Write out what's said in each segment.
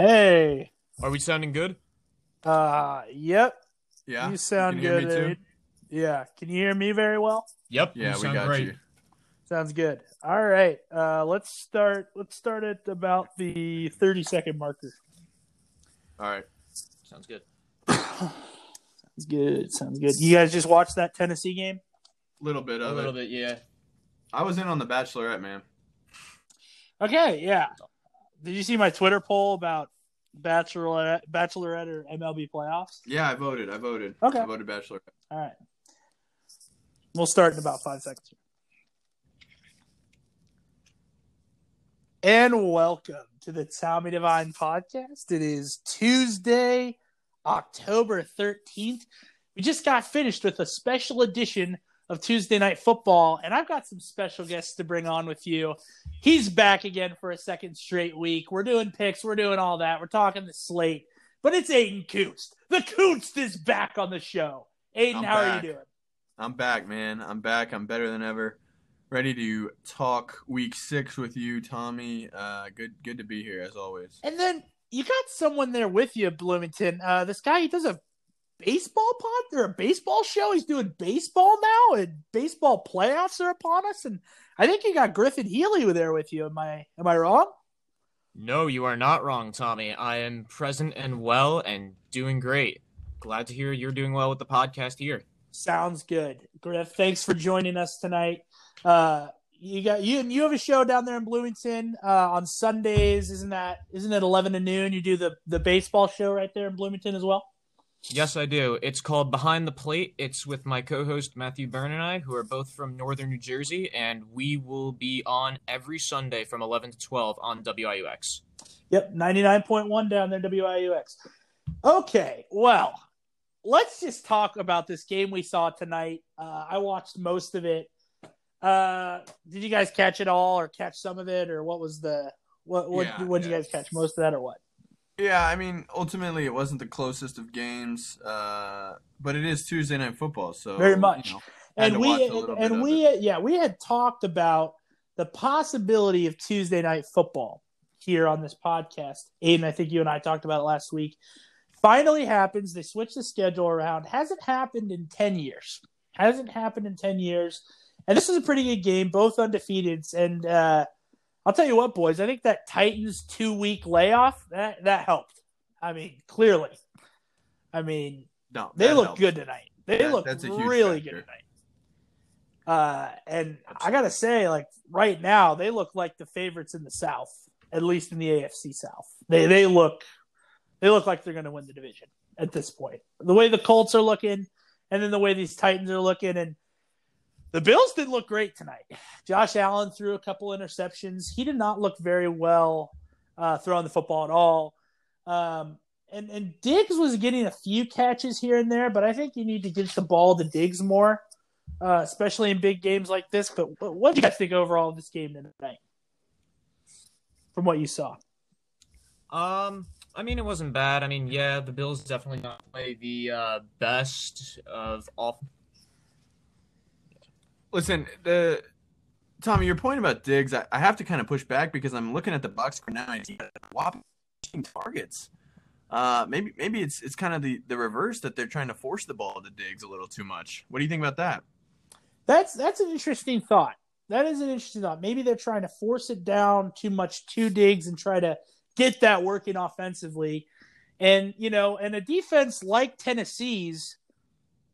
Hey. Are we sounding good? Uh, yep. Yeah. You sound can hear good. me too? Yeah. Can you hear me very well? Yep. Yeah, you we got great. you. Sounds good. All right. Uh, let's start. Let's start at about the thirty second marker. All right. Sounds good. Sounds good. Sounds good. You guys just watched that Tennessee game? A little bit of A of little it. bit, yeah. I was in on the Bachelorette, man. Okay. Yeah. Did you see my Twitter poll about Bachelorette, Bachelorette or MLB playoffs? Yeah, I voted. I voted. Okay. I voted Bachelorette. All right. We'll start in about five seconds. And welcome to the Tommy Divine podcast. It is Tuesday, October 13th. We just got finished with a special edition of Tuesday Night Football, and I've got some special guests to bring on with you. He's back again for a second straight week. We're doing picks, we're doing all that. We're talking the slate, but it's Aidan Koost. The Koost is back on the show. Aidan, I'm how are you doing? I'm back, man. I'm back. I'm better than ever. Ready to talk week six with you, Tommy. Uh, good, good to be here as always. And then you got someone there with you, Bloomington. Uh, this guy, he does a baseball pod or a baseball show. He's doing baseball now, and baseball playoffs are upon us. And I think you got Griffin Healy there with you. Am I am I wrong? No, you are not wrong, Tommy. I am present and well and doing great. Glad to hear you're doing well with the podcast here. Sounds good, Griff. Thanks for joining us tonight. Uh, you got you you have a show down there in Bloomington uh, on Sundays. Isn't that isn't it eleven to noon? You do the the baseball show right there in Bloomington as well. Yes, I do. It's called Behind the Plate. It's with my co-host Matthew Byrne and I, who are both from northern New Jersey, and we will be on every Sunday from 11 to 12 on WIUX. Yep, 99.1 down there, WIUX. Okay, well, let's just talk about this game we saw tonight. Uh, I watched most of it. Uh, did you guys catch it all or catch some of it or what was the what what Yeah, what did you guys catch most of that or what? Yeah, I mean, ultimately, it wasn't the closest of games, uh, but it is Tuesday night football, so Very much. You know, And we and, we yeah, we had talked about the possibility of Tuesday night football here on this podcast. Aidan, I think you and I talked about it last week. Finally happens. They switch the schedule around. Hasn't happened in 10 years. Hasn't happened in 10 years. And this is a pretty good game, both undefeateds. And uh, I'll tell you what, boys, I think that Titans two week layoff, that, that helped. I mean, clearly. I mean, no, they look helps. good tonight. They That- look really factor. good tonight. Uh, and I gotta say, like right now, they look like the favorites in the South, at least in the AFC South. They they look they look like they're gonna win the division at this point. The way the Colts are looking, and then the way these Titans are looking, and the Bills did look great tonight. Josh Allen threw a couple interceptions. He did not look very well uh, throwing the football at all. Um, and and Diggs was getting a few catches here and there, but I think you need to get the ball to Diggs more, uh, especially in big games like this. But what, what do you guys think overall of this game tonight, from what you saw? Um, I mean, it wasn't bad. I mean, yeah, the Bills definitely not play the uh, best of off. Listen, the Tommy, your point about Diggs, I, I have to kind of push back because I'm looking at the box for now. I see whopping targets. Uh, maybe maybe it's it's kind of the, the reverse that they're trying to force the ball to Diggs a little too much. What do you think about that? That's that's an interesting thought. That is an interesting thought. Maybe they're trying to force it down too much to Diggs and try to get that working offensively. And you know, and a defense like Tennessee's,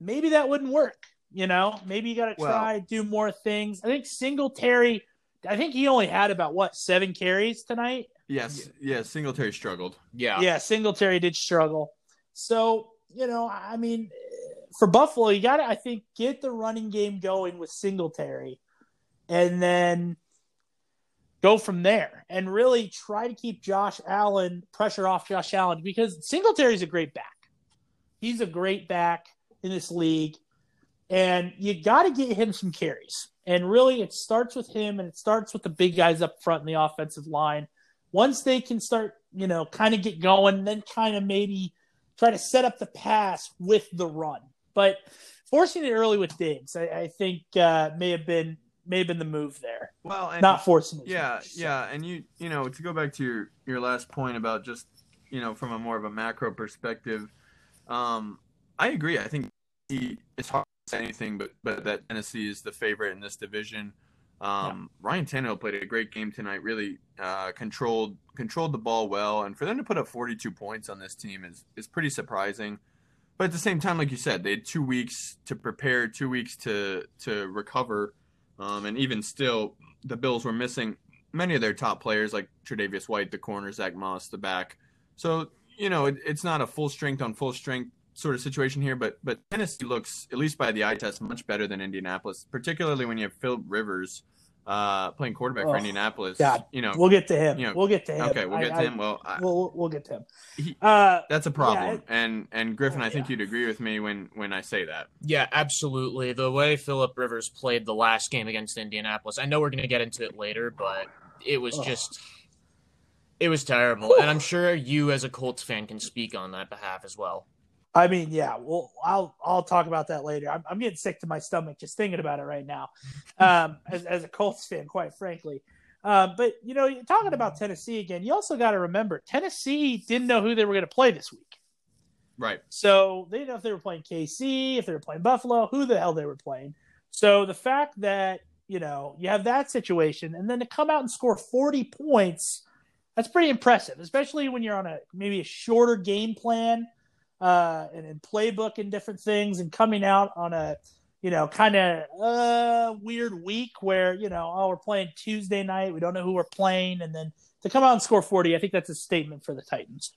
maybe that wouldn't work. You know, maybe you got to Well- try do more things. I think Singletary. I think he only had about what seven carries tonight. Yes, yeah, Singletary struggled. Yeah. Yeah, Singletary did struggle. So, you know, I mean, for Buffalo, you got to, I think, get the running game going with Singletary and then go from there and really try to keep Josh Allen, pressure off Josh Allen because Singletary's a great back. He's a great back in this league. And you got to get him some carries. And really, it starts with him and it starts with the big guys up front in the offensive line once they can start, you know, kind of get going, then kind of maybe try to set up the pass with the run. But forcing it early with Diggs, I, I think uh, may have been may have been the move there. Well, and Not forcing it. yeah, much. yeah, and you you know to go back to your your last point about just you know, from a more of a macro perspective, um, I agree. I think he, it's hard anything, but but that Tennessee is the favorite in this division. Um, yeah. Ryan Tannehill played a great game tonight. Really uh, controlled controlled the ball well, and for them to put up 42 points on this team is is pretty surprising. But at the same time, like you said, they had two weeks to prepare, two weeks to to recover, um, and even still, the Bills were missing many of their top players, like Tre'Davious White, the corner, Zach Moss, the back. So you know, it, it's not a full strength on full strength sort of situation here, but but Tennessee looks, at least by the eye test, much better than Indianapolis, particularly when you have Philip Rivers uh, playing quarterback oh, for Indianapolis. God, you know, we'll get to him. You know, we'll get to him. Okay, we'll get I, to him. Well, I, we'll we'll get to him. He, uh, that's a problem, yeah, it, and and Griffin, I think yeah. you'd agree with me when when I say that. Yeah, absolutely. The way Philip Rivers played the last game against Indianapolis, I know we're going to get into it later, but it was oh. just. It was terrible, Whew. and I'm sure you, as a Colts fan, can speak on that behalf as well. I mean, yeah, well, I'll I'll talk about that later. I'm, I'm getting sick to my stomach just thinking about it right now, um, as as a Colts fan, quite frankly. Um, but you know, talking about Tennessee again, you also got to remember Tennessee didn't know who they were going to play this week. Right. So they didn't know if they were playing KC, if they were playing Buffalo, who the hell they were playing. So the fact that you know you have that situation, and then to come out and score 40 points, that's pretty impressive, especially when you're on a maybe a shorter game plan uh, and in playbook and different things, and coming out on a you know kind of uh, weird week where you know oh we're playing Tuesday night, we don't know who we're playing, and then to come out and score forty, I think that's a statement for the Titans.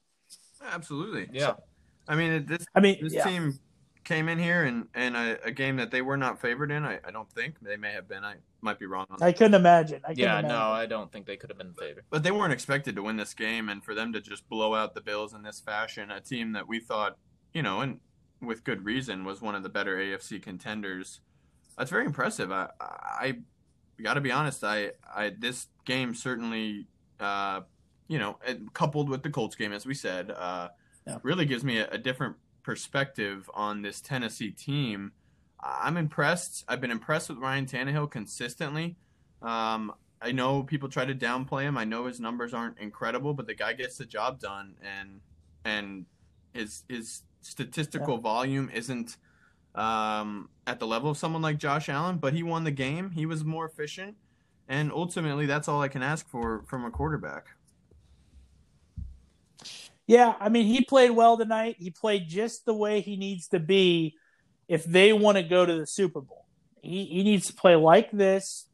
Absolutely, yeah. So, I mean, this I mean this yeah. team came in here and and a, a, game that they were not favored in. I, I don't think they may have been. I might be wrong. on I couldn't imagine. I couldn't yeah, imagine. no, I don't think they could have been favored. But they weren't expected to win this game, and for them to just blow out the Bills in this fashion, a team that we thought, you know, and with good reason, was one of the better AFC contenders. That's very impressive. I I got to be honest. I I this game certainly, uh, you know, coupled with the Colts game, as we said, uh, yeah. really gives me a, a different perspective on this Tennessee team. I'm impressed. I've been impressed with Ryan Tannehill consistently. Um, I know people try to downplay him. I know his numbers aren't incredible, but the guy gets the job done, and and his his statistical yeah. volume isn't um, at the level of someone like Josh Allen. But he won the game. He was more efficient, and ultimately, that's all I can ask for from a quarterback. Yeah, I mean, he played well tonight. He played just the way he needs to be if they want to go to the Super Bowl. He, he needs to play like this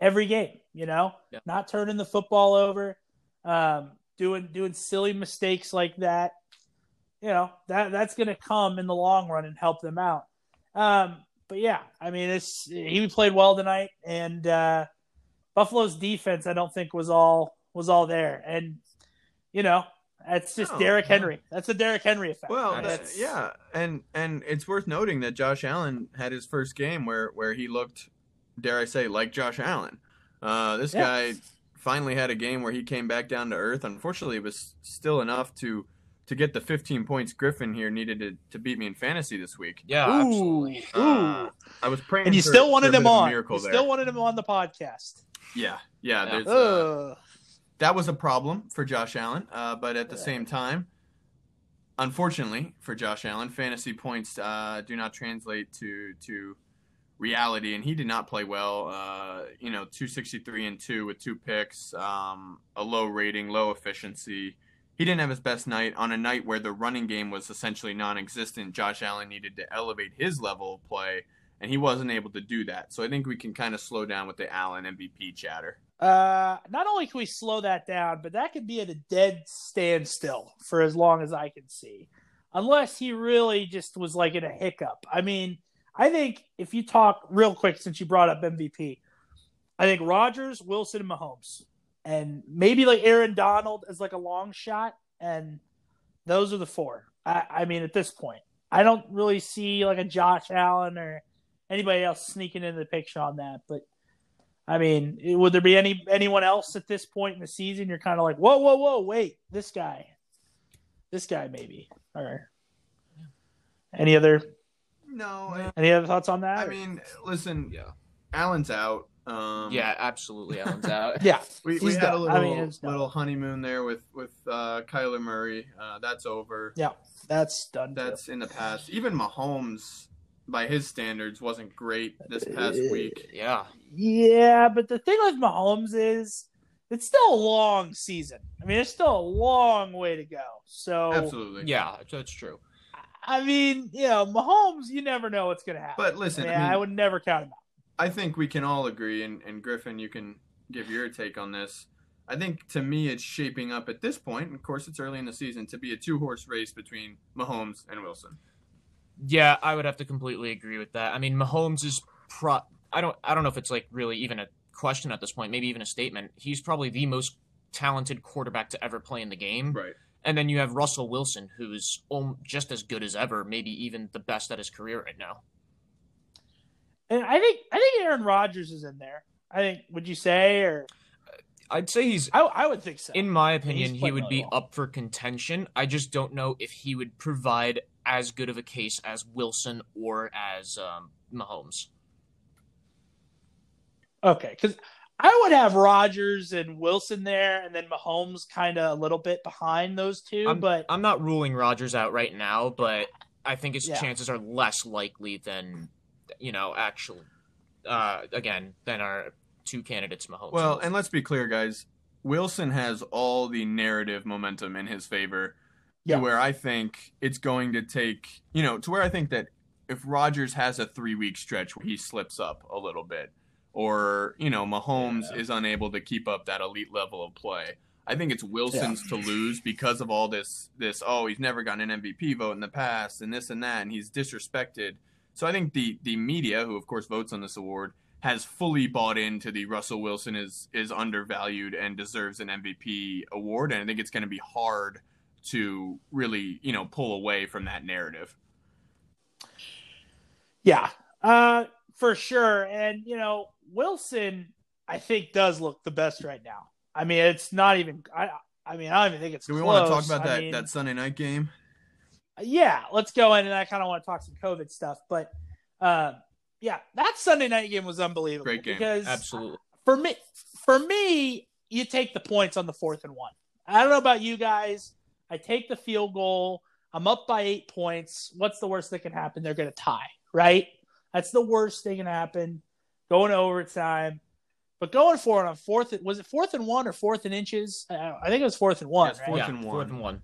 every game, you know, yeah. not turning the football over, um, doing doing silly mistakes like that. You know, that that's going to come in the long run and help them out. Um, but yeah, I mean, it's he played well tonight, and uh, Buffalo's defense, I don't think was all was all there, and you know, that's just no, Derrick Henry. No. That's the Derrick Henry effect. Well, that's... yeah, and and it's worth noting that Josh Allen had his first game where where he looked, dare I say, like Josh Allen. Uh, this yeah. guy finally had a game where he came back down to earth. Unfortunately, it was still enough to to get the 15 points Griffin here needed to, to beat me in fantasy this week. Yeah, Ooh. absolutely. Uh, I was praying, and you for, still wanted him on. You still wanted him on the podcast. Yeah, yeah. yeah. That was a problem for Josh Allen. Uh, but at the yeah. same time, unfortunately for Josh Allen, fantasy points uh, do not translate to to reality, and he did not play well. Uh, you know, two sixty three and two with two picks, um, a low rating, low efficiency. He didn't have his best night on a night where the running game was essentially non-existent. Josh Allen needed to elevate his level of play, and he wasn't able to do that. So I think we can kind of slow down with the Allen MVP chatter. Uh, not only can we slow that down, but that could be at a dead standstill for as long as I can see, unless he really just was like in a hiccup. I mean, I think if you talk real quick, since you brought up MVP, I think Rodgers, Wilson, and Mahomes, and maybe like Aaron Donald as like a long shot, and those are the four. I, I mean, at this point, I don't really see like a Josh Allen or anybody else sneaking into the picture on that, but I mean, would there be any anyone else at this point in the season? You're kind of like, whoa, whoa, whoa, wait, this guy, this guy, maybe. Or any other? No. Any other thoughts on that? I or? mean, listen, yeah, Allen's out. Um, yeah, absolutely. Allen's out. Yeah, we, we He's had a little I mean, little honeymoon there with with uh, Kyler Murray. Uh, that's over. yeah, that's done. too. That's in the past. Even Mahomes, by his standards, wasn't great this past Uh, week. yeah. Yeah, but the thing with Mahomes is it's still a long season. I mean, it's still a long way to go. So, Absolutely. Yeah, that's true. I mean, you know, Mahomes, you never know what's going to happen. But listen, I, mean, I mean- I would never count him out. I think we can all agree, and, and Griffin, you can give your take on this. I think to me, it's shaping up at this point. and Of course, it's early in the season to be a two horse race between Mahomes and Wilson. Yeah, I would have to completely agree with that. I mean, Mahomes is pro. I don't. I don't know if it's like really even a question at this point. Maybe even a statement. He's probably the most talented quarterback to ever play in the game. Right. And then you have Russell Wilson, who's just as good as ever, maybe even the best at his career right now. And I think I think Aaron Rodgers is in there. I think. Would you say, or I'd say he's, I, I would think so. in my opinion, he would really be well. up for contention. I just don't know if he would provide as good of a case as Wilson or as um, Mahomes. okay, because I would have Rodgers and Wilson there, and then Mahomes kind of a little bit behind those 2 but I'm not ruling Rodgers out right now, but I think his Yeah. chances are less likely than, you know, actually uh, again, than our two candidates, Mahomes. Well, and and let's be clear, guys. Wilson has all the narrative momentum in his favor. Yeah. To where I think it's going to take, you know, to where I think that if Rodgers has a three week stretch where he slips up a little bit, or, you know, Mahomes Yeah. is unable to keep up that elite level of play, I think it's Wilson's to lose because of all this, this, oh, he's never gotten an MVP vote in the past and this and that, and he's disrespected. So I think the, the media, who of course votes on this award, has fully bought into the Russell Wilson is is undervalued and deserves an MVP award, and I think it's going to be hard to really you know pull away from that narrative. Yeah, uh, for sure. And you know, Wilson, I think does look the best right now. I mean, it's not even. I. I mean, I don't even think it's. Do we close. want to talk about I that mean, that Sunday night game? Yeah, let's go in, and I kind of want to talk some COVID stuff, but uh, yeah, that Sunday night game was unbelievable. Great game. because absolutely. for me, for me, you take the points on the fourth and one. I don't know about you guys. I take the field goal. I'm up by eight points. What's the worst that can happen? They're going to tie, right? That's the worst thing can happen. Going to overtime, but going for it on fourth. Was it fourth and one or fourth and inches? I I think it was fourth and one. Yes, right? fourth yeah, and fourth and one.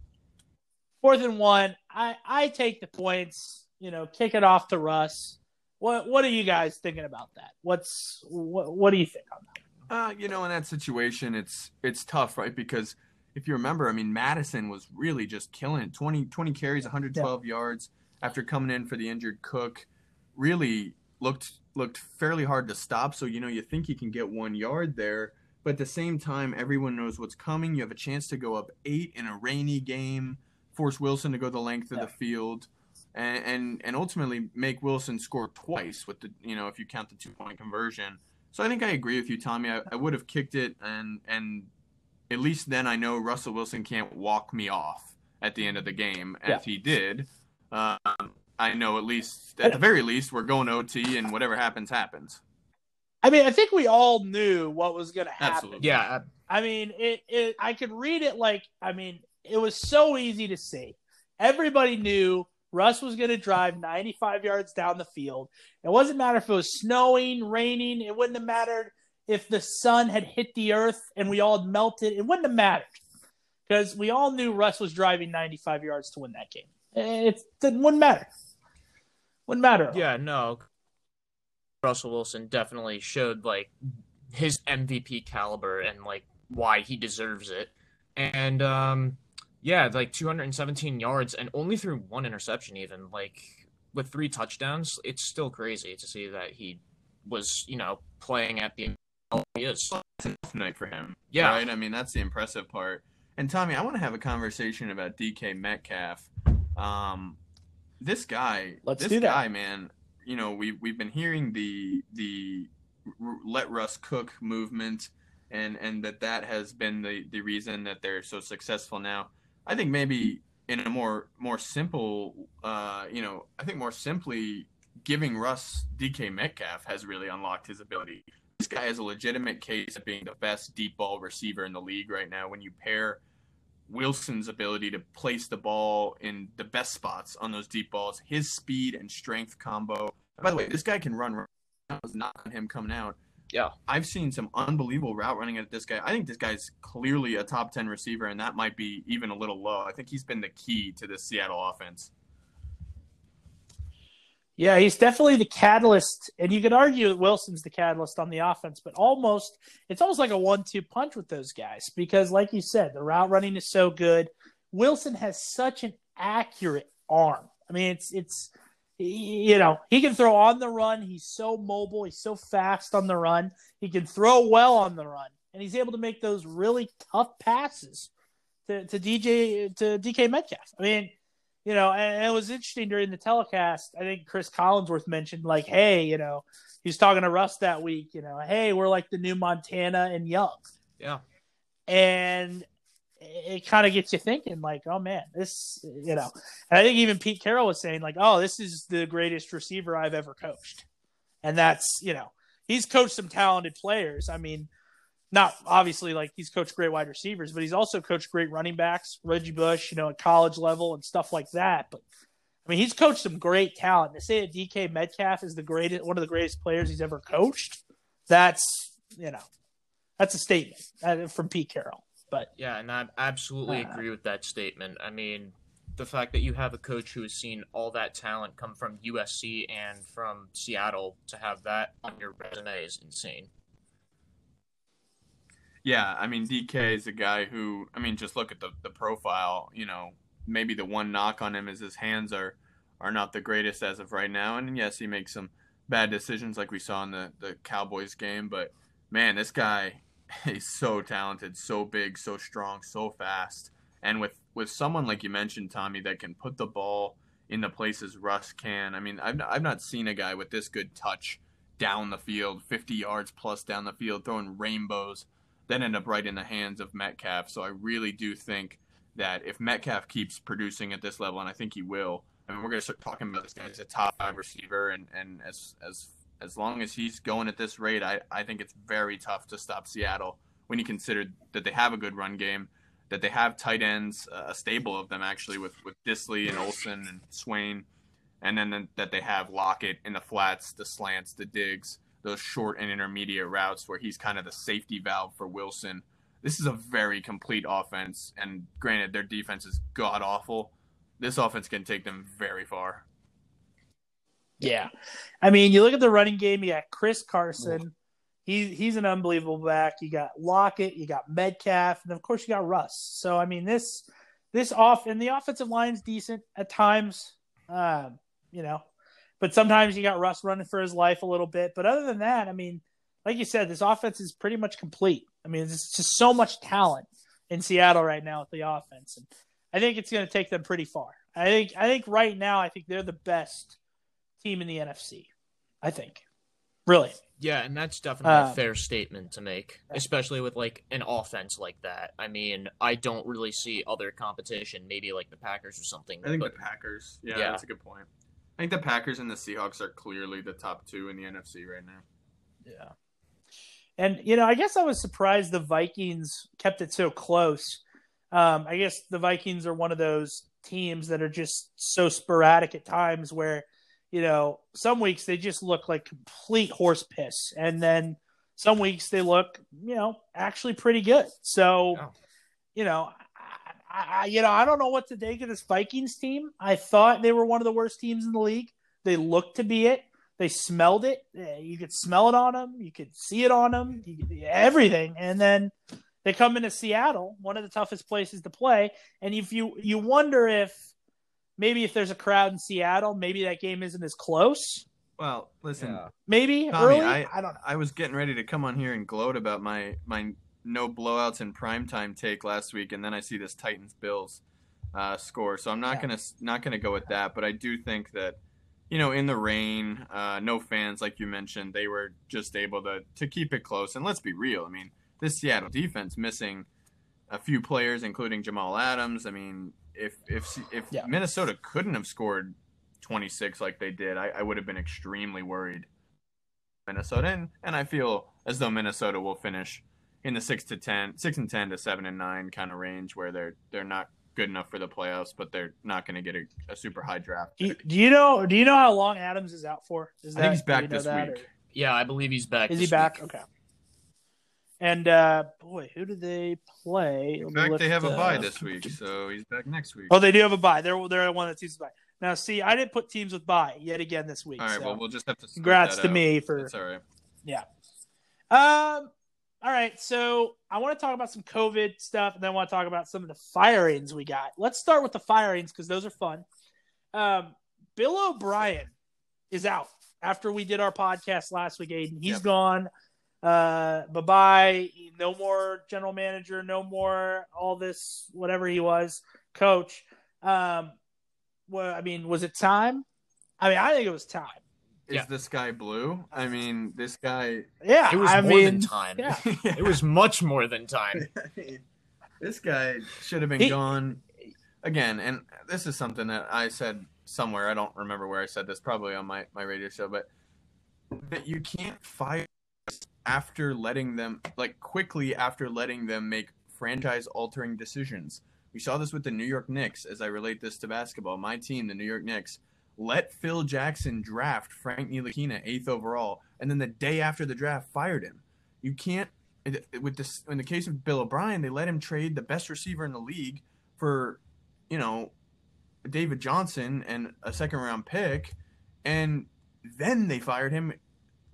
Fourth and one. I I take the points. You know, kick it off to Russ. What What are you guys thinking about that? What's what What do you think on that? Uh, you know, in that situation, it's it's tough, right? Because if you remember, I mean, Mattison was really just killing it. 20, 20 carries, 112 yards after coming in for the injured Cook. Really looked looked fairly hard to stop. So you know, you think you can get one yard there, but at the same time, everyone knows what's coming. You have a chance to go up eight in a rainy game, force Wilson to go the length of Yeah. the field. And, and and ultimately make Wilson score twice with the you know if you count the two point conversion. So I think I agree with you, Tommy. I, I would have kicked it, and and at least then I know Russell Wilson can't walk me off at the end of the game. And Yeah. If he did, um, I know at least at the very least we're going OT, and whatever happens happens. I mean, I think we all knew what was going to happen. Absolutely. Yeah, I mean, it, it. I could read it like. I mean, it was so easy to see. Everybody knew Russ was going to drive 95 yards down the field. It wasn't matter if it was snowing, raining. It wouldn't have mattered if the sun had hit the earth and we all had melted. It wouldn't have mattered because we all knew Russ was driving 95 yards to win that game. It, it wouldn't matter. Wouldn't matter. yeah, no. Russell Wilson definitely showed like his MVP caliber and like why he deserves it. And um yeah, like 217 yards and only threw one interception even like with three touchdowns. It's still crazy to see that he was, you know, playing at the level he is. Tough night for him. Yeah. Right. I mean, that's the impressive part. And Tommy, I want to have a conversation about DK Metcalf. Um, this guy, Let's this do that. guy, man. You know, we we've been hearing the the r- let Russ cook movement, and and that that has been the the reason that they're so successful now. I think maybe in a more more simple, uh, you know, I think more simply giving Russ DK Metcalf has really unlocked his ability this guy has a legitimate case of being the best deep ball receiver in the league right now. When you pair Wilson's ability to place the ball in the best spots on those deep balls, his speed and strength combo. By the way, this guy can run. I was not on him coming out. Yeah. I've seen some unbelievable route running at this guy. I think this guy's clearly a top 10 receiver, and that might be even a little low. I think he's been the key to this Seattle offense. Yeah, he's definitely the catalyst, and you could argue that Wilson's the catalyst on the offense, but almost it's almost like a one-two punch with those guys because, like you said, the route running is so good. Wilson has such an accurate arm. I mean, it's it's you know he can throw on the run. He's so mobile. He's so fast on the run. He can throw well on the run, and he's able to make those really tough passes to, to DJ to DK Metcalf. I mean you know, and it was interesting during the telecast. I think Cris Collinsworth mentioned, like, hey, you know, he's talking to Russ that week, you know, hey, we're like the new Montana and Young. Yeah. And it kind of gets you thinking, like, oh man, this, you know, and I think even Pete Carroll was saying, like, oh, this is the greatest receiver I've ever coached. And that's, you know, he's coached some talented players. I mean, not obviously like he's coached great wide receivers, but he's also coached great running backs, Reggie Bush, you know, at college level and stuff like that. But I mean, he's coached some great talent. To say that DK Metcalf is the greatest, one of the greatest players he's ever coached, that's you know, that's a statement uh, from Pete Carroll. But yeah, and I absolutely uh, agree with that statement. I mean, the fact that you have a coach who has seen all that talent come from USC and from Seattle to have that on your resume is insane. Yeah, I mean DK is a guy who I mean just look at the the profile, you know, maybe the one knock on him is his hands are are not the greatest as of right now and yes, he makes some bad decisions like we saw in the the Cowboys game, but man, this guy is so talented, so big, so strong, so fast. And with with someone like you mentioned Tommy that can put the ball in the places Russ can. I mean, I've I've not seen a guy with this good touch down the field, 50 yards plus down the field, throwing rainbows then end up right in the hands of Metcalf. So I really do think that if Metcalf keeps producing at this level, and I think he will, I mean, we're going to start talking about this guy as a top five receiver, and, and as as as long as he's going at this rate, I, I think it's very tough to stop Seattle when you consider that they have a good run game, that they have tight ends, uh, a stable of them actually with with Dissly and Olsen and Swain, and then that they have Lockett in the flats, the slants, the digs those short and intermediate routes where he's kind of the safety valve for Wilson. This is a very complete offense, and granted, their defense is god awful. This offense can take them very far. Yeah, I mean, you look at the running game. You got Chris Carson. He, he's an unbelievable back. You got Lockett. You got Metcalf, and of course you got Russ. So I mean, this this off and the offensive line's decent at times. Um, you know, but sometimes you got Russ running for his life a little bit. But other than that, I mean, like you said, this offense is pretty much complete. I mean, it's just so much talent in Seattle right now with the offense, and I think it's going to take them pretty far. I think I think right now, I think they're the best team in the NFC. I think, really. Yeah, and that's definitely um, a fair statement to make, especially with like an offense like that. I mean, I don't really see other competition, maybe like the Packers or something. I think but, the Packers. Yeah, yeah, that's a good point. I think the Packers and the Seahawks are clearly the top two in the NFC right now. Yeah. And, you know, I guess I was surprised the Vikings kept it so close. Um, I guess the Vikings are one of those teams that are just so sporadic at times where, you know, some weeks they just look like complete horse piss. And then some weeks they look, you know, actually pretty good. So, oh. you know, I, you know, I don't know what to think of this Vikings team. I thought they were one of the worst teams in the league. They looked to be it. They smelled it. Eh, you could smell it on them. You could see it on them. You, everything. And then they come into Seattle, one of the toughest places to play. And if you you wonder if maybe if there's a crowd in Seattle, maybe that game isn't as close. Well, listen, yeah. maybe Tommy, early. I, I don't. Know. I was getting ready to come on here and gloat about my my no blowouts in primetime take last week, and then I see this Titans Bills uh, score. So I'm not yeah. gonna not gonna go with that, but I do think that you know in the rain, uh, no fans like you mentioned, they were just able to to keep it close. And let's be real, I mean this Seattle defense missing a few players, including Jamal Adams. I mean if if if yeah. Minnesota couldn't have scored 26 like they did, I, I would have been extremely worried. Minnesota, and, and I feel as though Minnesota will finish in the six to 10, 6 and ten to seven and nine kind of range, where they're they're not good enough for the playoffs, but they're not going to get a, a, super high draft. Do you, do you, know? Do you know how long Adams is out for? Is that, I think he's back this week. Or? Yeah, I believe he's back. Is he back? Week. Okay. And uh boy, who do they play? In fact, they have a bye this week, so he's back next week. Oh, they do have a bye. They're they're the one that teams bye. Now, see, I didn't put teams with bye yet again this week. All right, so. well, we'll just have to. Congrats to out. me for. That's all right. Yeah. Um. All right, so I want to talk about some COVID stuff, and then I want to talk about some of the firings we got. Let's start with the firings because those are fun. Um, Bill O'Brien is out after we did our podcast last week. Aidan, he's yep. gone. Uh, bye bye. No more general manager. No more all this whatever he was, coach. Um, well, I mean, was it time? I mean, I think it was time. Is yeah. this guy blue? I mean, this guy. Yeah, it was I more mean, than time. Yeah. it was much more than time. this guy should have been he, gone again. And this is something that I said somewhere. I don't remember where I said this. Probably on my my radio show, but that you can't fire after letting them like quickly after letting them make franchise altering decisions. We saw this with the New York Knicks as I relate this to basketball. My team, the New York Knicks, let Phil Jackson draft Frank Ntilikina eighth overall, and then the day after the draft fired him. You can't with this in the case of Bill O'Brien, they let him trade the best receiver in the league for, you know, David Johnson and a second round pick, and then they fired him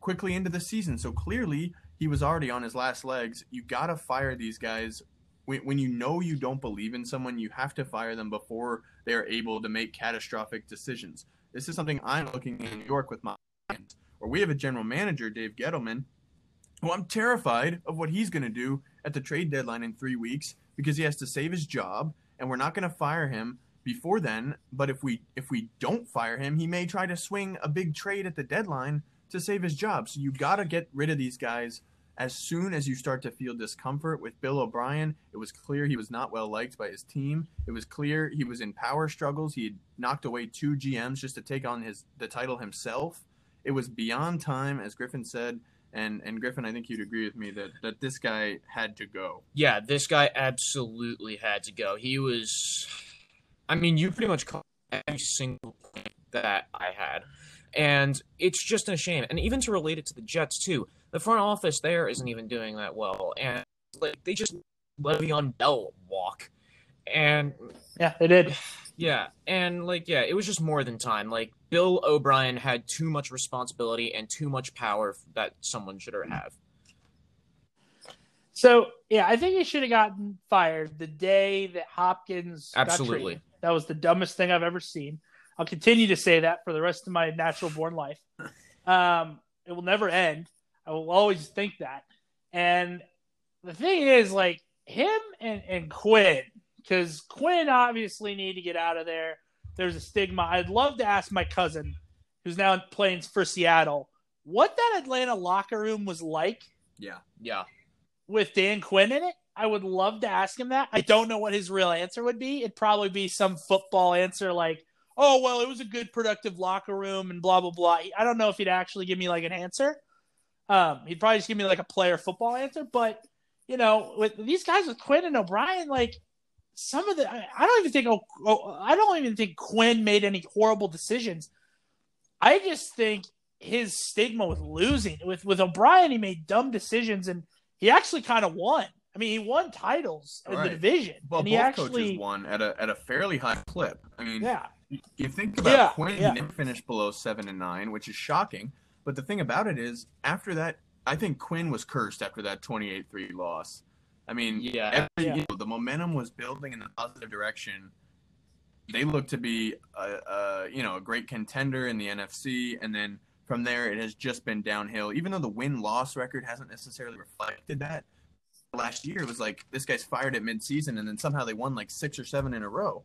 quickly into the season. So clearly he was already on his last legs. You got to fire these guys. When you know you don't believe in someone, you have to fire them before they're able to make catastrophic decisions. This is something I'm looking in New York with my Giants, where we have a general manager, Dave Gettleman, who I'm terrified of what he's going to do at the trade deadline in three weeks because he has to save his job, and we're not going to fire him before then. But if we if we don't fire him, he may try to swing a big trade at the deadline to save his job. So you got to get rid of these guys as soon as you start to feel discomfort with Bill O'Brien. It was clear he was not well liked by his team. It was clear he was in power struggles. He had knocked away two GMs just to take on his the title himself. It was beyond time, as Griffin said. And, and Griffin, I think you'd agree with me that, that this guy had to go. Yeah, this guy absolutely had to go. He was, I mean, you pretty much called every single point that I had. And it's just a shame. And even to relate it to the Jets, too, the front office there isn't even doing that well. And like they just let Le'Veon Bell walk. And yeah, they did. Yeah, and like yeah, it was just more than time. Like Bill O'Brien had too much responsibility and too much power that someone should have. So yeah, I think he should have gotten fired the day that Hopkins absolutely. That was the dumbest thing I've ever seen. I'll continue to say that for the rest of my natural born life. Um, it will never end. I will always think that. And the thing is, like him and, and Quinn, because Quinn obviously need to get out of there. There's a stigma. I'd love to ask my cousin, who's now playing for Seattle, what that Atlanta locker room was like. Yeah, yeah. With Dan Quinn in it, I would love to ask him that. I don't know what his real answer would be. It'd probably be some football answer like, oh well it was a good productive locker room and blah blah blah i don't know if he'd actually give me like an answer um he'd probably just give me like a player football answer but you know with these guys with quinn and o'brien like some of the i don't even think oh, oh, i don't even think quinn made any horrible decisions i just think his stigma with losing with with o'brien he made dumb decisions and he actually kind of won I mean, he won titles in right. the division. Well, and both actually, coaches won at a at a fairly high clip. I mean, yeah, you think about yeah, Quinn yeah. didn't finish below seven and nine, which is shocking. But the thing about it is, after that, I think Quinn was cursed after that 28-3 loss. I mean, yeah, every, yeah. You know, the momentum was building in a positive direction. They look to be a, a, you know a great contender in the NFC, and then from there it has just been downhill. Even though the win loss record hasn't necessarily reflected that, last year it was like this guy's fired at midseason, and then somehow they won like six or seven in a row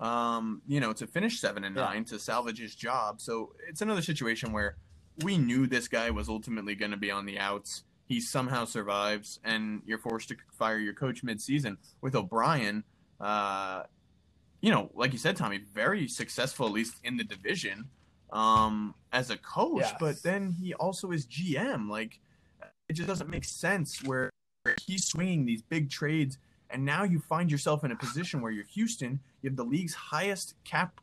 um, you know, to finish seven and nine yeah. to salvage his job. So it's another situation where we knew this guy was ultimately going to be on the outs. He somehow survives, and you're forced to fire your coach midseason. With O'Brien, uh, you know, like you said, Tommy, very successful, at least in the division. um, as a coach, Yeah. but then he also is GM. Like, it just doesn't make sense where he's swinging these big trades, and now you find yourself in a position where you're Houston. You have the league's highest cap,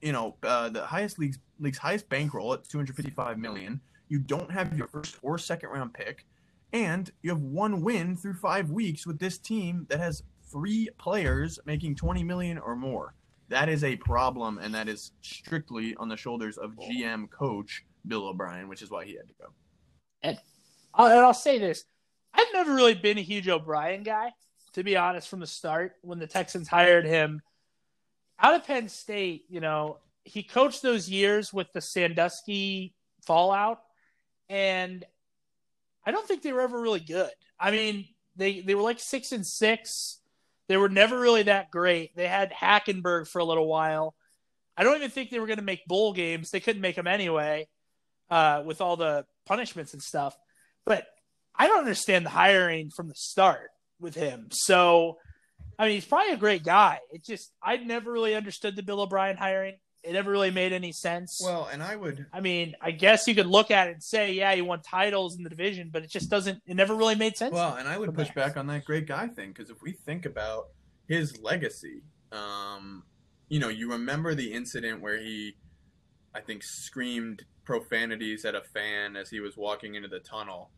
you know, uh, the highest league's league's highest bankroll at 255 million. You don't have your first or second round pick, and you have one win through five weeks with this team that has three players making 20 million or more. That is a problem, and that is strictly on the shoulders of GM coach Bill O'Brien, which is why he had to go. I'll, and I'll say this: I've never really been a huge O'Brien guy, to be honest. From the start, when the Texans hired him out of Penn State, you know, he coached those years with the Sandusky fallout, and I don't think they were ever really good. I mean, they they were like six and six. They were never really that great. They had Hackenberg for a little while. I don't even think they were going to make bowl games. They couldn't make them anyway, uh, with all the punishments and stuff. But I don't understand the hiring from the start with him. So, I mean, he's probably a great guy. It just I never really understood the Bill O'Brien hiring. It never really made any sense. Well, and I would I mean, I guess you could look at it and say, yeah, he won titles in the division, but it just doesn't. It never really made sense. Well, and I would push back on that great guy thing because if we think about his legacy, um, you know, you remember the incident where he, I think, screamed profanities at a fan as he was walking into the tunnel.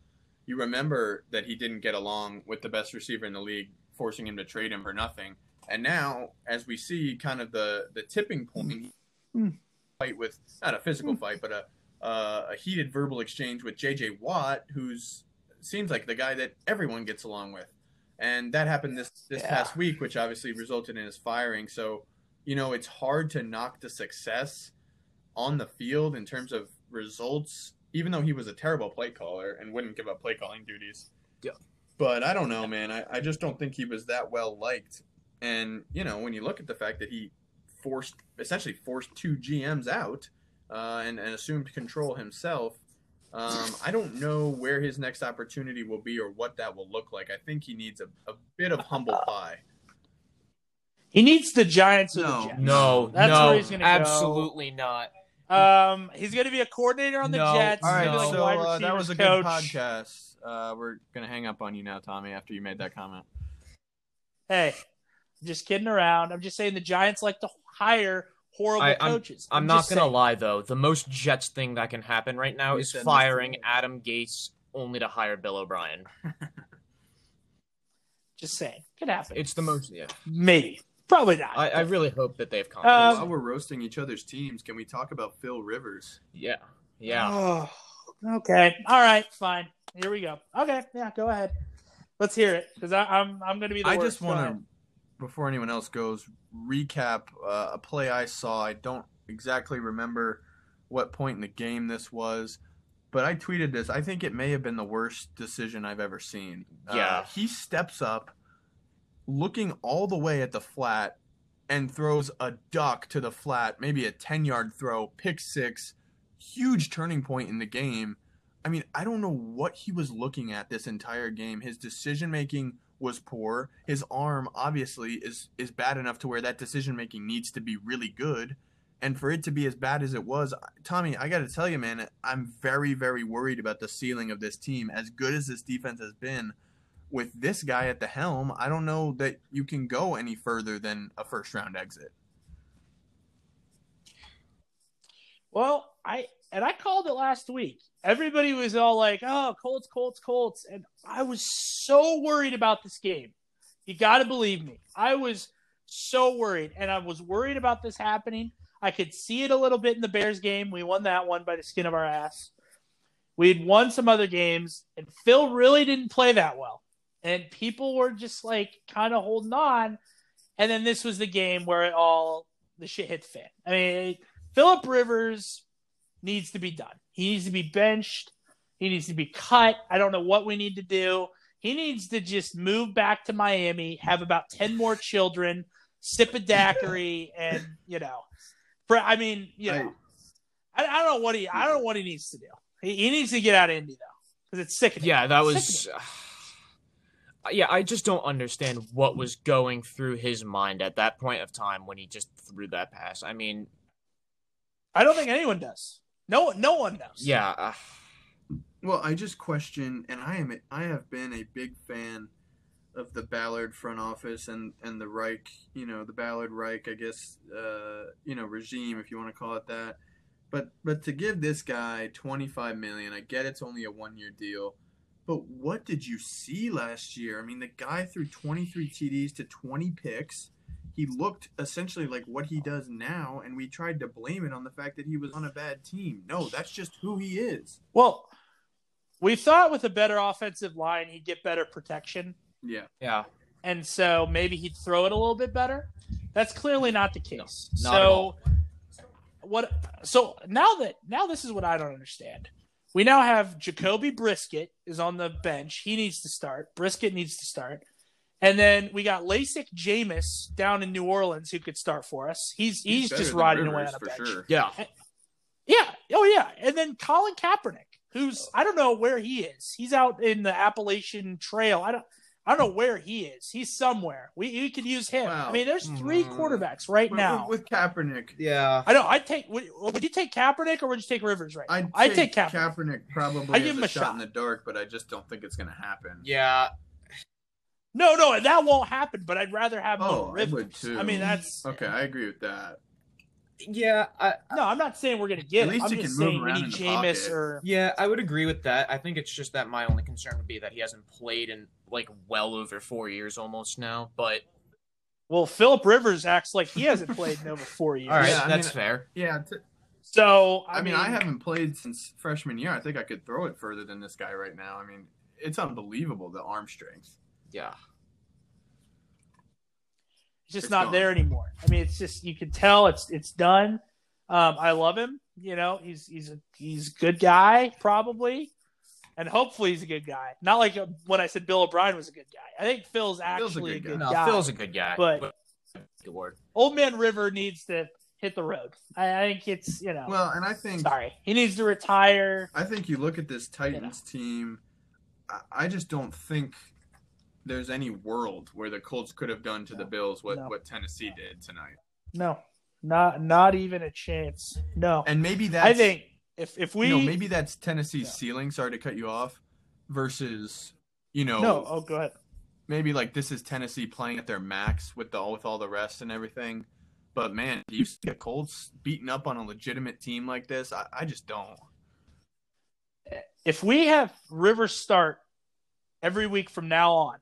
You remember that he didn't get along with the best receiver in the league, forcing him to trade him for nothing. And now, as we see, kind of the the tipping point Mm. fight with not a physical fight, but a uh, a heated verbal exchange with J.J. Watt, who's seems like the guy that everyone gets along with, and that happened this this Yeah. past week, which obviously resulted in his firing. So you know it's hard to knock the success on the field in terms of results, even though he was a terrible play caller and wouldn't give up play calling duties. Yeah. But I don't know, man. I, I just don't think he was that well liked. And you know, when you look at the fact that he forced essentially forced two GMs out uh, and, and assumed control himself. Um, I don't know where his next opportunity will be or what that will look like. I think he needs a, a bit of humble pie. he needs the Giants No. the Jets. No, That's no, where he's gonna go. absolutely not. Um, he's going to be a coordinator on the No. Jets. All right, He's gonna be No. like so uh, that was a receivers good podcast. Uh, we're gonna hang up on you now, Tommy, after you made that comment. Hey, just kidding around. I'm just saying the Giants like to hire horrible I- I'm- coaches. I'm not gonna saying. lie though. The most Jets thing that can happen right now We is firing. Adam Gase only to hire Bill O'Brien. Just saying, could happen. It's the most. Yeah, Maybe, probably not. I, I really hope that they have come. Um, confidence. While we're roasting each other's teams, can we talk about Phil Rivers? yeah, yeah. Oh, okay. All right. Fine. Here we go. Okay. Yeah. Go ahead. Let's hear it because I'm I'm going to be the I worst. just want to, before anyone else goes, recap uh, a play I saw. I don't exactly remember what point in the game this was, but I tweeted this. I think it may have been the worst decision I've ever seen. Uh, Yeah. he steps up, looking all the way at the flat, and throws a duck to the flat, maybe a 10 yard throw, pick six, huge turning point in the game. I mean, I don't know what he was looking at this entire game. His decision making was poor. His arm obviously is is bad enough to where that decision making needs to be really good. And for it to be as bad as it was, Tommy, I got to tell you, man, I'm very, very worried about the ceiling of this team. As good as this defense has been, with this guy at the helm, I don't know that you can go any further than a first round exit. Well, I and I called it last week. Everybody was all like, "Oh, Colts, Colts, Colts," and I was so worried about this game. You got to believe me. I was so worried, and I was worried about this happening. I could see it a little bit in the Bears game. We won that one by the skin of our ass. We had won some other games, and Phil really didn't play that well. And people were just like kind of holding on. And then this was the game where it all the shit hit the fan. I mean, Philip Rivers needs to be done. He needs to be benched. He needs to be cut. I don't know what we need to do. He needs to just move back to Miami, have about 10 more children, sip a daiquiri, and, you know, for, I mean, you know, I, I don't know what he, I don't know what he needs to do. He, he needs to get out of Indy, though, because it's sickening. Yeah, that was. Yeah, I just don't understand what was going through his mind at that point of time when he just threw that pass. I mean, I don't think anyone does. No, no one knows. Yeah. Uh, Well, I just question, and I am I have been a big fan of the Ballard front office and and the Reich, you know, the Ballard Reich, I guess, uh, you know, regime if you want to call it that. But but to give this guy 25 million, I get it's only a one year deal. But what did you see last year? I mean, the guy threw 23 TDs to 20 picks. He looked essentially like what he does now, and we tried to blame it on the fact that he was on a bad team. No, that's just who he is. Well, we thought with a better offensive line he'd get better protection, Yeah. yeah. and so maybe he'd throw it a little bit better. That's clearly not the case. not so at all. what? So now that now this is what I don't understand. We now have Jacoby Brissett is on the bench. He needs to start. Brisket needs to start. And then we got LASIK Jameis down in New Orleans who could start for us. He's he's, better just than riding away on a for bench. sure. Yeah. Yeah. Oh yeah. And then Colin Kaepernick, who's I don't know where he is. He's out in the Appalachian Trail. I don't I don't know where he is. He's somewhere. We we could use him. I mean, there's three Mm. quarterbacks right With- now. with, with Kaepernick, Yeah. I know. I'd take. Would, would you take Kaepernick or would you take Rivers right? I'd, I'd take, take Kaepernick. Kaepernick. probably I'd give him a a shot, shot. in the dark, but I just don't think it's going to happen. Yeah. No, no, that won't happen. But I'd rather have him Oh, over I would too. I mean, that's Okay, I agree with that. Yeah. I, no. I'm not saying we're gonna get At him. least I'm he just can move saying we around in the Jameis pocket. or Yeah, I would agree with that. I think it's just that my only concern would be that he hasn't played in like well over four years almost now. But well, Philip Rivers acts like he hasn't played in over four years. all right, Yeah, that's mean- fair. Yeah, t- So I, mean, I haven't played since freshman year. I think I could throw it further than this guy right now. I mean, it's unbelievable the arm strength. Yeah. It's just It's not gone. there anymore. I mean, it's just you can tell it's it's done. Um, I love him. You know, he's he's a he's a good guy probably, and hopefully he's a good guy. Not like uh, when I said Bill O'Brien was a good guy. I think Phil's actually a a good good, guy. No, guy. Phil's a good guy. But- good word. Old Man River needs to hit the road. I, I think it's you know. Well, and I think sorry, he needs to retire. I think you look at this Titans team. I, I just don't think there's any world where the Colts could have done to the Bills what, No. what Tennessee did tonight. No, not not even a chance. No, And maybe that's I think if if we you know maybe that's Tennessee's Yeah. ceiling. Sorry to cut you off. Versus you know no. Oh, go ahead. maybe like this is Tennessee playing at their max with the with all the rest and everything. But man, do you see the Colts beating up on a legitimate team like this? I, I just don't. if we have River start every week from now on,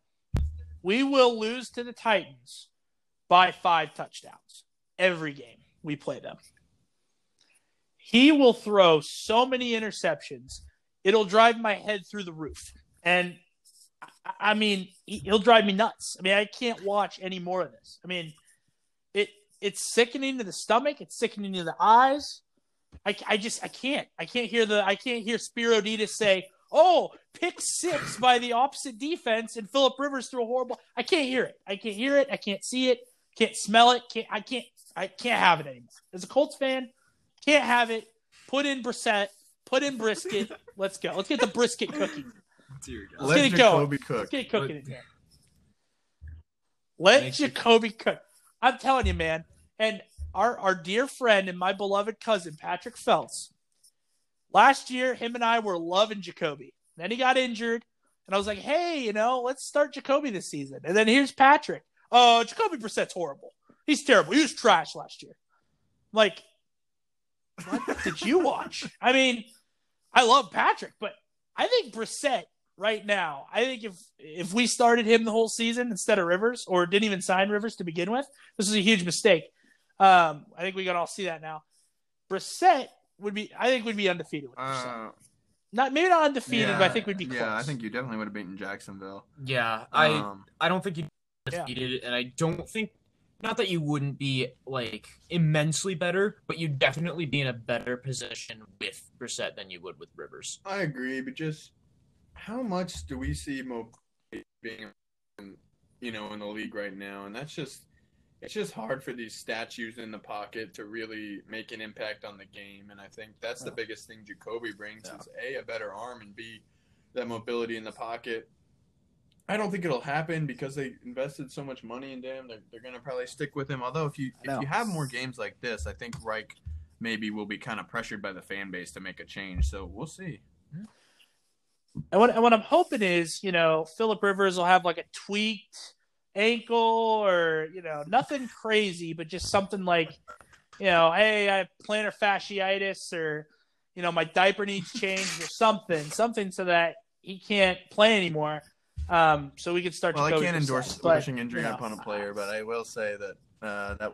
we will lose to the Titans by five touchdowns every game we play them. He will throw so many interceptions, it'll drive my head through the roof. And I- mean, he- he'll drive me nuts. I mean, I can't watch any more of this. I mean, it it's sickening to the stomach. It's sickening to the eyes. I, I just I can't I can't hear the I can't hear Spero Dedes say oh pick six by the opposite defense and Philip Rivers threw a horrible I can't hear it. I can't hear it. I can't see it. Can't smell it. Can't I can't I can't have it anymore. As a Colts fan can't have it. Put in Brissett. Put in brisket. Let's go. Let's get the brisket cooking Let's Let get it going. Cook. let's get it cooking in let you- Jacoby cook. I'm telling you man. And our our dear friend and my beloved cousin Patrick Phelps. Last year, him and I were loving Jacoby. Then he got injured, and I was like, "Hey, you know, let's start Jacoby this season." And then here's Patrick. Oh, Jacoby Brissett's horrible. He's terrible. He was trash last year. Like, what did you watch? I mean, I love Patrick, but I think Brissett right now. I think if if we started him the whole season instead of Rivers, or didn't even sign Rivers to begin with, this is a huge mistake. Um, I think we can all see that now. Brissett would be, I think, would be undefeated with. Uh, Not maybe not undefeated, yeah, but I think we'd be close. Yeah, I think you definitely would have beaten Jacksonville. Yeah. I Um, I don't think you'd be Yeah. and I don't think not that you wouldn't be like immensely better, but you'd definitely be in a better position with Brissett than you would with Rivers. I agree, but just how much do we see Mo being, in, you know, in the league right now? And that's just, it's just hard for these statues in the pocket to really make an impact on the game. And I think that's the biggest thing Jacoby brings Yeah. is a a better arm and b that mobility in the pocket. I don't think it'll happen because they invested so much money into him. They're, they're going to probably stick with him. Although if you if you have more games like this, I think Reich maybe we'll be kind of pressured by the fan base to make a change. So we'll see. And what, and what I'm hoping is, you know, Philip Rivers will have like a tweaked ankle or, you know, nothing crazy, but just something like, you know, hey, I have plantar fasciitis or, you know, my diaper needs changed or something, something so that he can't play anymore. Um, so we can start. Well, I can't endorse pushing injury you know, upon a player, but I will say that uh, that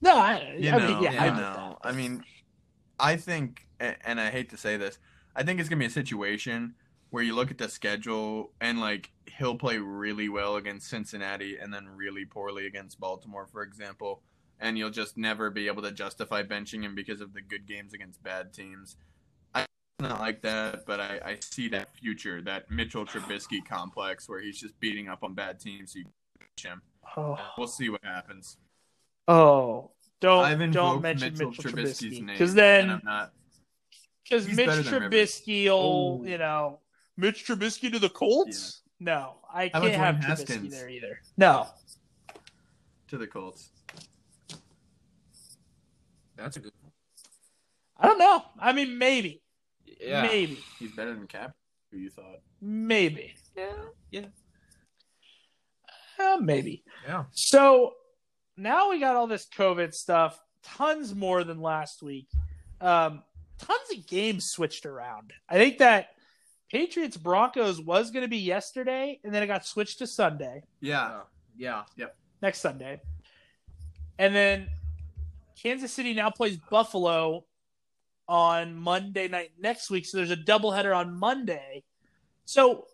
No, I, you I know, mean, yeah, you I know. I mean, I think, and I hate to say this, I think it's gonna be a situation where you look at the schedule and like he'll play really well against Cincinnati and then really poorly against Baltimore, for example, and you'll just never be able to justify benching him because of the good games against bad teams. I not like that, but I, I see that future, that Mitchell Trubisky complex where he's just beating up on bad teams. So you bench him. Oh, We'll see what happens. oh, don't don't mention Mitchell, Mitchell, Trubisky's Trubisky name, because then because Mitch better than Rivers. Trubisky will Oh. you know Mitch Trubisky to the Colts. No, I How can't have Dwayne Trubisky there either. No, to the Colts. That's a good one. I don't know. I mean, maybe, Yeah. maybe, He's better than Cap. Who you thought? maybe, Yeah. Yeah. uh, maybe. Yeah. So now we got all this COVID stuff, tons more than last week. Um, tons of games switched around. I think that Patriots Broncos was going to be yesterday, and then it got switched to Sunday, Yeah. Oh. Yeah. Yep. Next Sunday. And then Kansas City now plays Buffalo on Monday night next week. So there's a doubleheader on Monday. So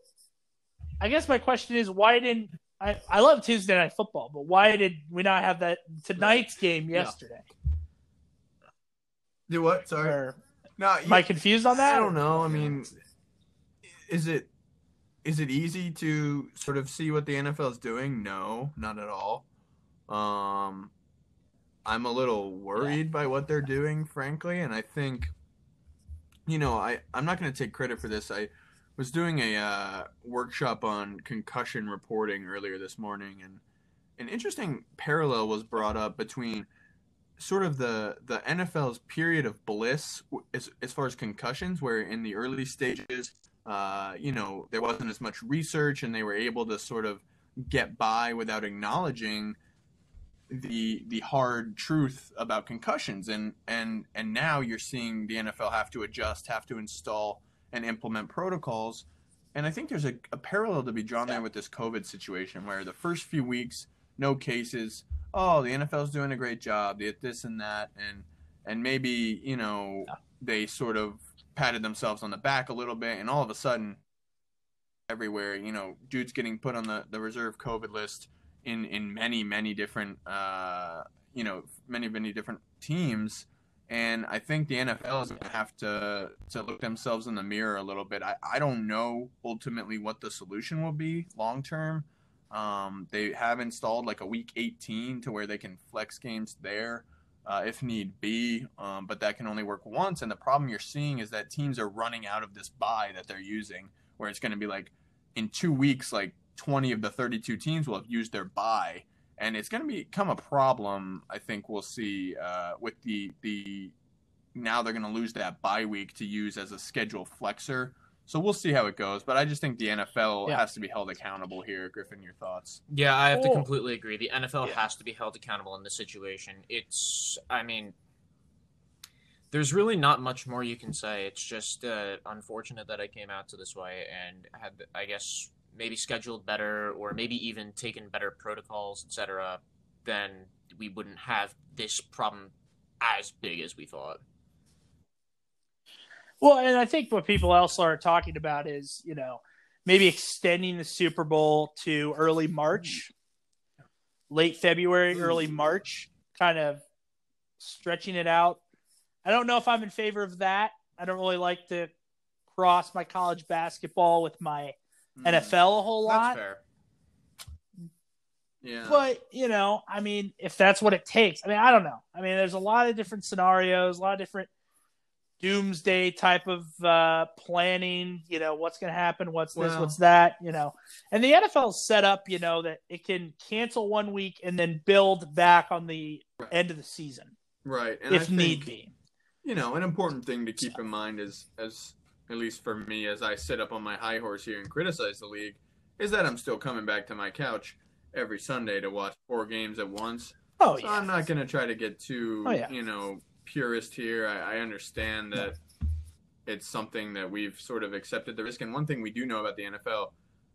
I guess my question is why didn't I, I love Tuesday night football, but why did we not have that tonight's game Yeah. yesterday? Do what? Sorry. Or No. am I confused on that? I don't know. I mean, is it is it easy to sort of see what the NFL is doing? No, not at all. Um, I'm a little worried by what they're doing, frankly, and I think, you know, I I'm not going to take credit for this. I was doing a uh, workshop on concussion reporting earlier this morning, and an interesting parallel was brought up between sort of the the NFL's period of bliss as as far as concussions, where in the early stages, uh, you know, there wasn't as much research, and they were able to sort of get by without acknowledging the the hard truth about concussions, and and and now you're seeing the NFL have to adjust, have to install and implement protocols. And I think there's a, a parallel to be drawn there with this COVID situation, where the first few weeks, no cases, oh, the NFL's doing a great job, they this and that, and and maybe you know they sort of patted themselves on the back a little bit, and all of a sudden, everywhere, you know, dudes getting put on the the reserve COVID list in in many many different uh you know many many different teams. And I think the NFL is going to have to to look themselves in the mirror a little bit. I, I don't know ultimately what the solution will be long term. Um, they have installed like a week 18 to where they can flex games there uh, if need be, um, but that can only work once. And the problem you're seeing is that teams are running out of this bye that they're using, where it's going to be like in two weeks, like 20 of the 32 teams will have used their bye, and it's going to become a problem. I think we'll see uh, with the the now they're going to lose that bye week to use as a schedule flexor. So we'll see how it goes, but I just think the NFL Yeah. has to be held accountable here. Griffin, your thoughts? Yeah, I have to Oh. completely agree. The NFL Yeah. has to be held accountable in this situation. It's, I mean, there's really not much more you can say. It's just uh, unfortunate that I came out to this way, and had I guess maybe scheduled better, or maybe even taken better protocols, etc. Then we wouldn't have this problem as big as we thought. Well, and I think what people else are talking about is, you know, maybe extending the Super Bowl to early March, late February, early March, kind of stretching it out. I don't know if I'm in favor of that. I don't really like to cross my college basketball with my hmm. NFL a whole That's lot. fair. Yeah. But, you know, I mean, if that's what it takes, I mean, I don't know. I mean, there's a lot of different scenarios, a lot of different doomsday type of uh, planning, you know, what's going to happen, what's this, Well- what's that, you know. And the NFL set up, you know, that it can cancel one week and then build back on the Right. end of the season. Right. And if I think, need be. You know, an important thing to keep in mind is, as at least for me, as I sit up on my high horse here and criticize the league, is that I'm still coming back to my couch every Sunday to watch four games at once. Oh So yeah. I'm not going to try to get too, Oh, yeah. you know, purist here. I, I understand that it's something that we've sort of accepted the risk. And one thing we do know about the NFL,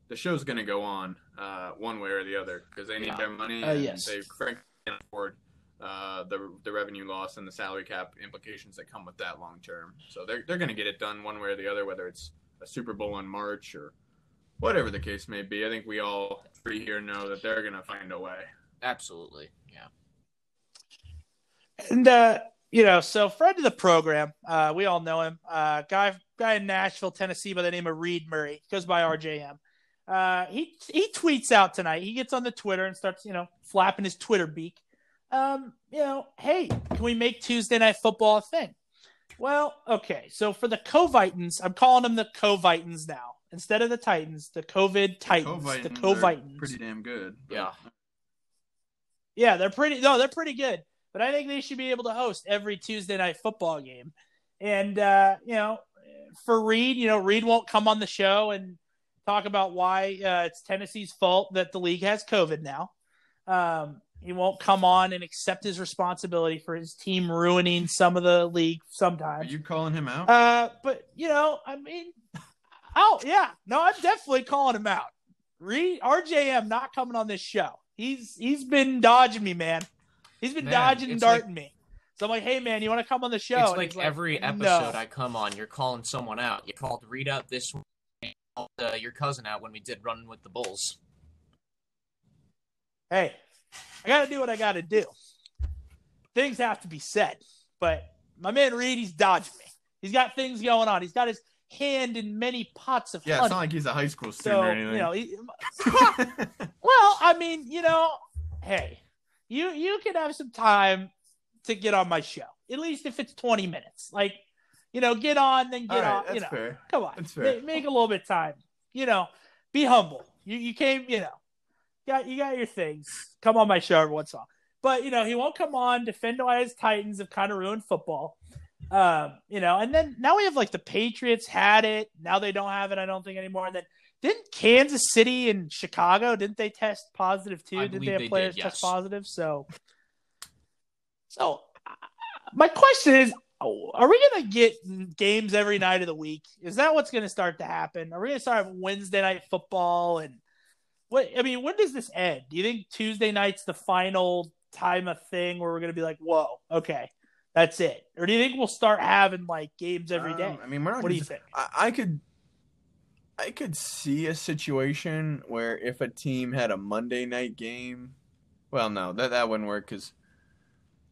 the show's going to go on uh, one way or the other because they need Yeah. their money Uh, and yes. they frankly can't afford uh, the the revenue loss and the salary cap implications that come with that long term. So they're they're going to get it done one way or the other, whether it's a Super Bowl in March or whatever the case may be. I think we all three here know that they're going to find a way. Absolutely. Yeah. And uh, you know, so friend of the program, uh, we all know him. Uh, guy guy in Nashville, Tennessee, by the name of Reed Murray, goes by RJM. Uh, he he tweets out tonight. He gets on the Twitter and starts, you know, flapping his Twitter beak. Um, you know, hey, can we make Tuesday night football a thing? Well, okay. So for the Covitans, I'm calling them the Covitans now instead of the Titans. The COVID Titans, the Covitans are Covitans. pretty damn good. but- Yeah. Yeah, they're pretty. No, they're pretty good. But I think they should be able to host every Tuesday night football game. And uh, you know, for Reed, you know, Reed won't come on the show and talk about why uh, it's Tennessee's fault that the league has COVID now. Um, he won't come on and accept his responsibility for his team ruining some of the league Are sometimes. you calling him out? Uh, but you know, I mean, oh yeah, no, I'm definitely calling him out. Reed RJM not coming on this show. He's he's been dodging me, man. He's been Man, dodging and it's like- darting me. So I'm like, hey man, you want to come on the show? It's And like he's every "No." episode I come on, you're calling someone out. You called Reed out this week. you called, Uh, your cousin out when we did running with the Bulls. hey, I got to do what I got to do. Things have to be said, but my man Reed, he's dodging me. He's got things going on. He's got his hand in many pots of yeah, it's not like he's a high school student so or anything. you know, he, Well, I mean, you know, hey, you you can have some time to get on my show. At least if it's twenty minutes. Like, you know, get on, then get right, on. You know, fair. come on, That's fair. Ma- make a little bit of time. You know, be humble. You you came, you know, got you got your things. Come on my show every once in a while. But you know, he won't come on. Defend why his Titans have kind of ruined football. Um, you know, and then now we have like the Patriots had it. Now they don't have it. I don't think anymore. And then didn't Kansas City and Chicago didn't they test positive too? Did believe they have they players did, test positive? So, so uh, my question is, are we going to get games every night of the week? Is that what's going to start to happen? Are we going to start having Wednesday night football and what? I mean, when does this end? Do you think Tuesday night's the final time of thing where we're going to be like, whoa, okay, that's it, or do you think we'll start having like games every day? Um, I mean, we're not what do gonna you think? I, I could I could see a situation where if a team had a Monday night game, well, no, that that wouldn't work because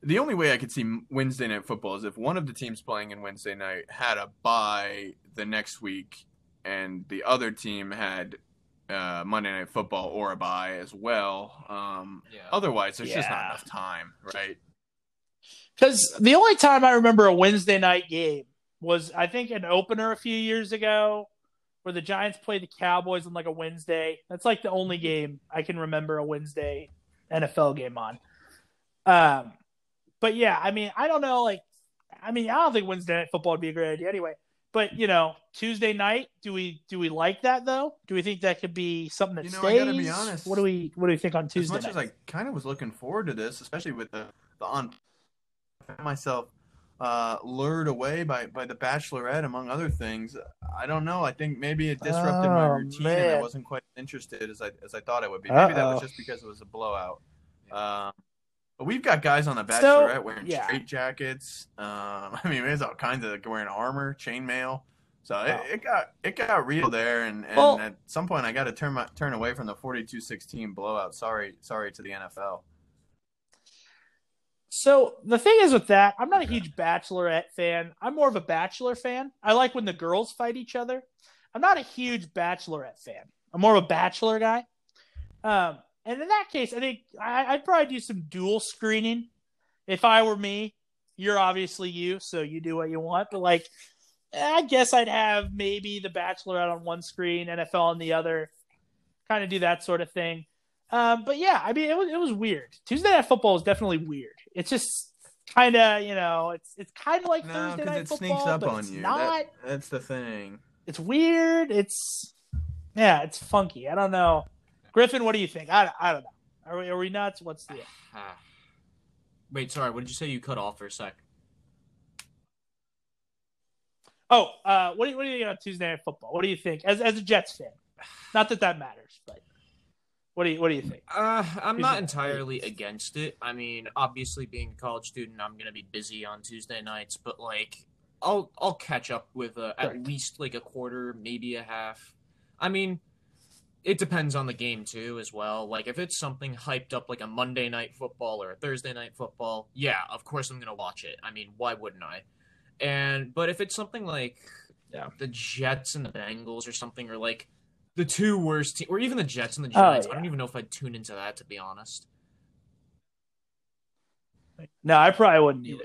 the only way I could see Wednesday night football is if one of the teams playing in Wednesday night had a bye the next week, and the other team had uh, Monday night football or a bye as well. Um, Yeah. Otherwise, there's just not enough time, right? Because the only time I remember a Wednesday night game was, I think, an opener a few years ago where the Giants play the Cowboys on like a Wednesday. That's like the only game I can remember a Wednesday NFL game on. Um, but yeah, I mean, I don't know. Like, I mean, I don't think Wednesday night football would be a great idea anyway. But you know, Tuesday night, do we do we like that though? Do we think that could be something that You know, I stays? gotta be honest. What do we what do we think on Tuesday? as much night? as I kind of was looking forward to this, especially with the the on myself uh, lured away by by the Bachelorette, among other things. I don't know. I think maybe it disrupted my Oh, routine, and I wasn't quite interested as I as I thought I would be. Maybe that was just because it was a blowout. Um, but we've got guys on the So, Bachelorette wearing yeah. straight jackets. Um, I mean, there's all kinds of wearing armor, chainmail. So Oh. it, it got it got real there, and, and Well- at some point I got to turn my turn away from the 42-16 blowout. Sorry, sorry to the NFL. So the thing is with that, I'm not a huge Bachelorette fan. I'm more of a Bachelor fan. I like when the girls fight each other. I'm not a huge Bachelorette fan. I'm more of a Bachelor guy. Um, and in that case, I think I, I'd probably do some dual screening. If I were me, you're obviously you, so you do what you want. But like, I guess I'd have maybe the Bachelorette on one screen, NFL on the other. Kind of do that sort of thing. Um, but yeah, I mean, it was it was weird. Tuesday Night Football is definitely weird. It's just kind of you know it's it's kind of like No, Thursday night it football, sneaks up but on it's you. not. That- that's the thing. It's weird. It's yeah, it's funky. I don't know. Griffin, what do you think? I, I don't know. Are we, are we nuts? What's the. Wait, sorry. What did you say? You cut off for a sec. oh? Uh, what do you what do you think about Tuesday night football? What do you think as as a Jets fan? Not that that matters, but what do you what do you think? Uh, I'm not it? entirely against it. I mean, obviously, being a college student, I'm gonna be busy on Tuesday nights, but like, I'll I'll catch up with uh, at least like a quarter, maybe a half. I mean, it depends on the game too, as well. Like, if it's something hyped up like a Monday night football or a Thursday night football, yeah, of course I'm gonna watch it. I mean, why wouldn't I? And but if it's something like Yeah. the Jets and the Bengals or something, or like the two worst teams, or even the Jets and the Oh, Giants, I don't even know if I'd tune into that to be honest. No, I probably wouldn't either.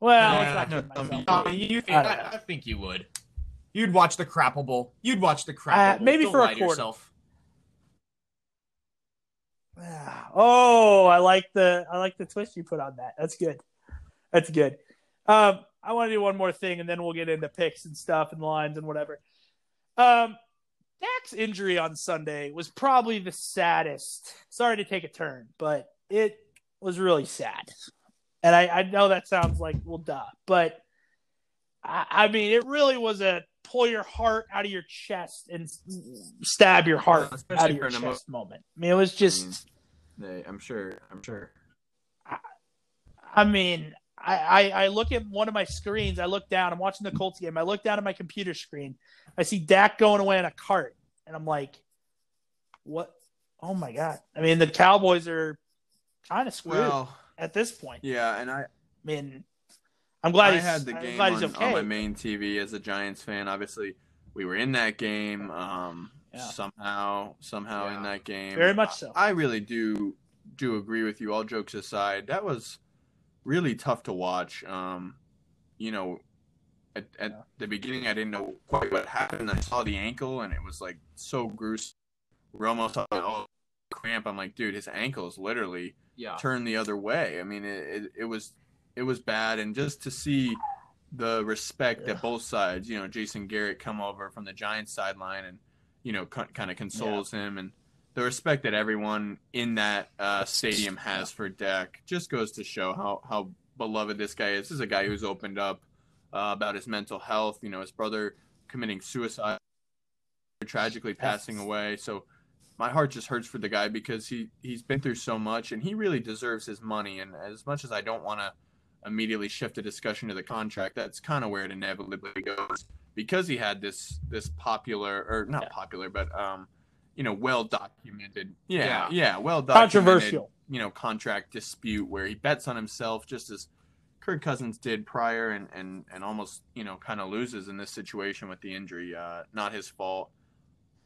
Well, Yeah, no, I mean, myself. I mean, you think, I I, think you would. You'd watch the Crapple Bowl. You'd watch the Crapple Uh, Bowl. maybe Don't for a lie quarter. yourself. Oh, I like the I like the twist you put on that. That's good. That's good. Um, I want to do one more thing, and then we'll get into picks and stuff and lines and whatever. Um, Dak's injury on Sunday was probably the saddest. Sorry to take a turn, but it was really sad. And I, I know that sounds like well, duh, but I, I mean, it really was a pull your heart out of your chest and stab your heart especially out of your an emo- chest moment. I mean, it was just. I'm sure. I'm sure. I mean, I, I, I look at one of my screens. I look down. I'm watching the Colts game. I look down at my computer screen. I see Dak going away in a cart, and I'm like, "What? Oh my god!" I mean, the Cowboys are kind of screwed Well, at this point. yeah, and I I mean, I'm glad I he's, had the I'm game glad on, he's okay. on my main TV as a Giants fan. Obviously, we were in that game. Um, Yeah. somehow, somehow in that game. Very much so. I, I really do do agree with you. All jokes aside, that was really tough to watch. Um, you know, at, at Yeah. the beginning, I didn't know quite what happened. I saw the ankle, and it was like so gruesome. We're almost on oh cramp. I'm like, dude, his ankle is literally Yeah. turn the other way. I mean, it, it, it was it was bad, and just to see the respect Yeah. that both sides, you know, Jason Garrett come over from the Giants sideline and you know kind of consoles him, and the respect that everyone in that uh, stadium has for Dak just goes to show how how beloved this guy is. This is a guy who's opened up uh, about his mental health. You know, his brother committing suicide, tragically passing away. So my heart just hurts for the guy because he he's been through so much and he really deserves his money. And as much as I don't want to immediately shift the discussion to the contract, that's kind of where it inevitably goes because he had this this popular or not Yeah. popular, but um, you know, well documented. Yeah, Yeah. yeah, well documented. Controversial. You know, contract dispute where he bets on himself just as Kirk Cousins did prior and and and almost you know kind of loses in this situation with the injury. Uh, not his fault.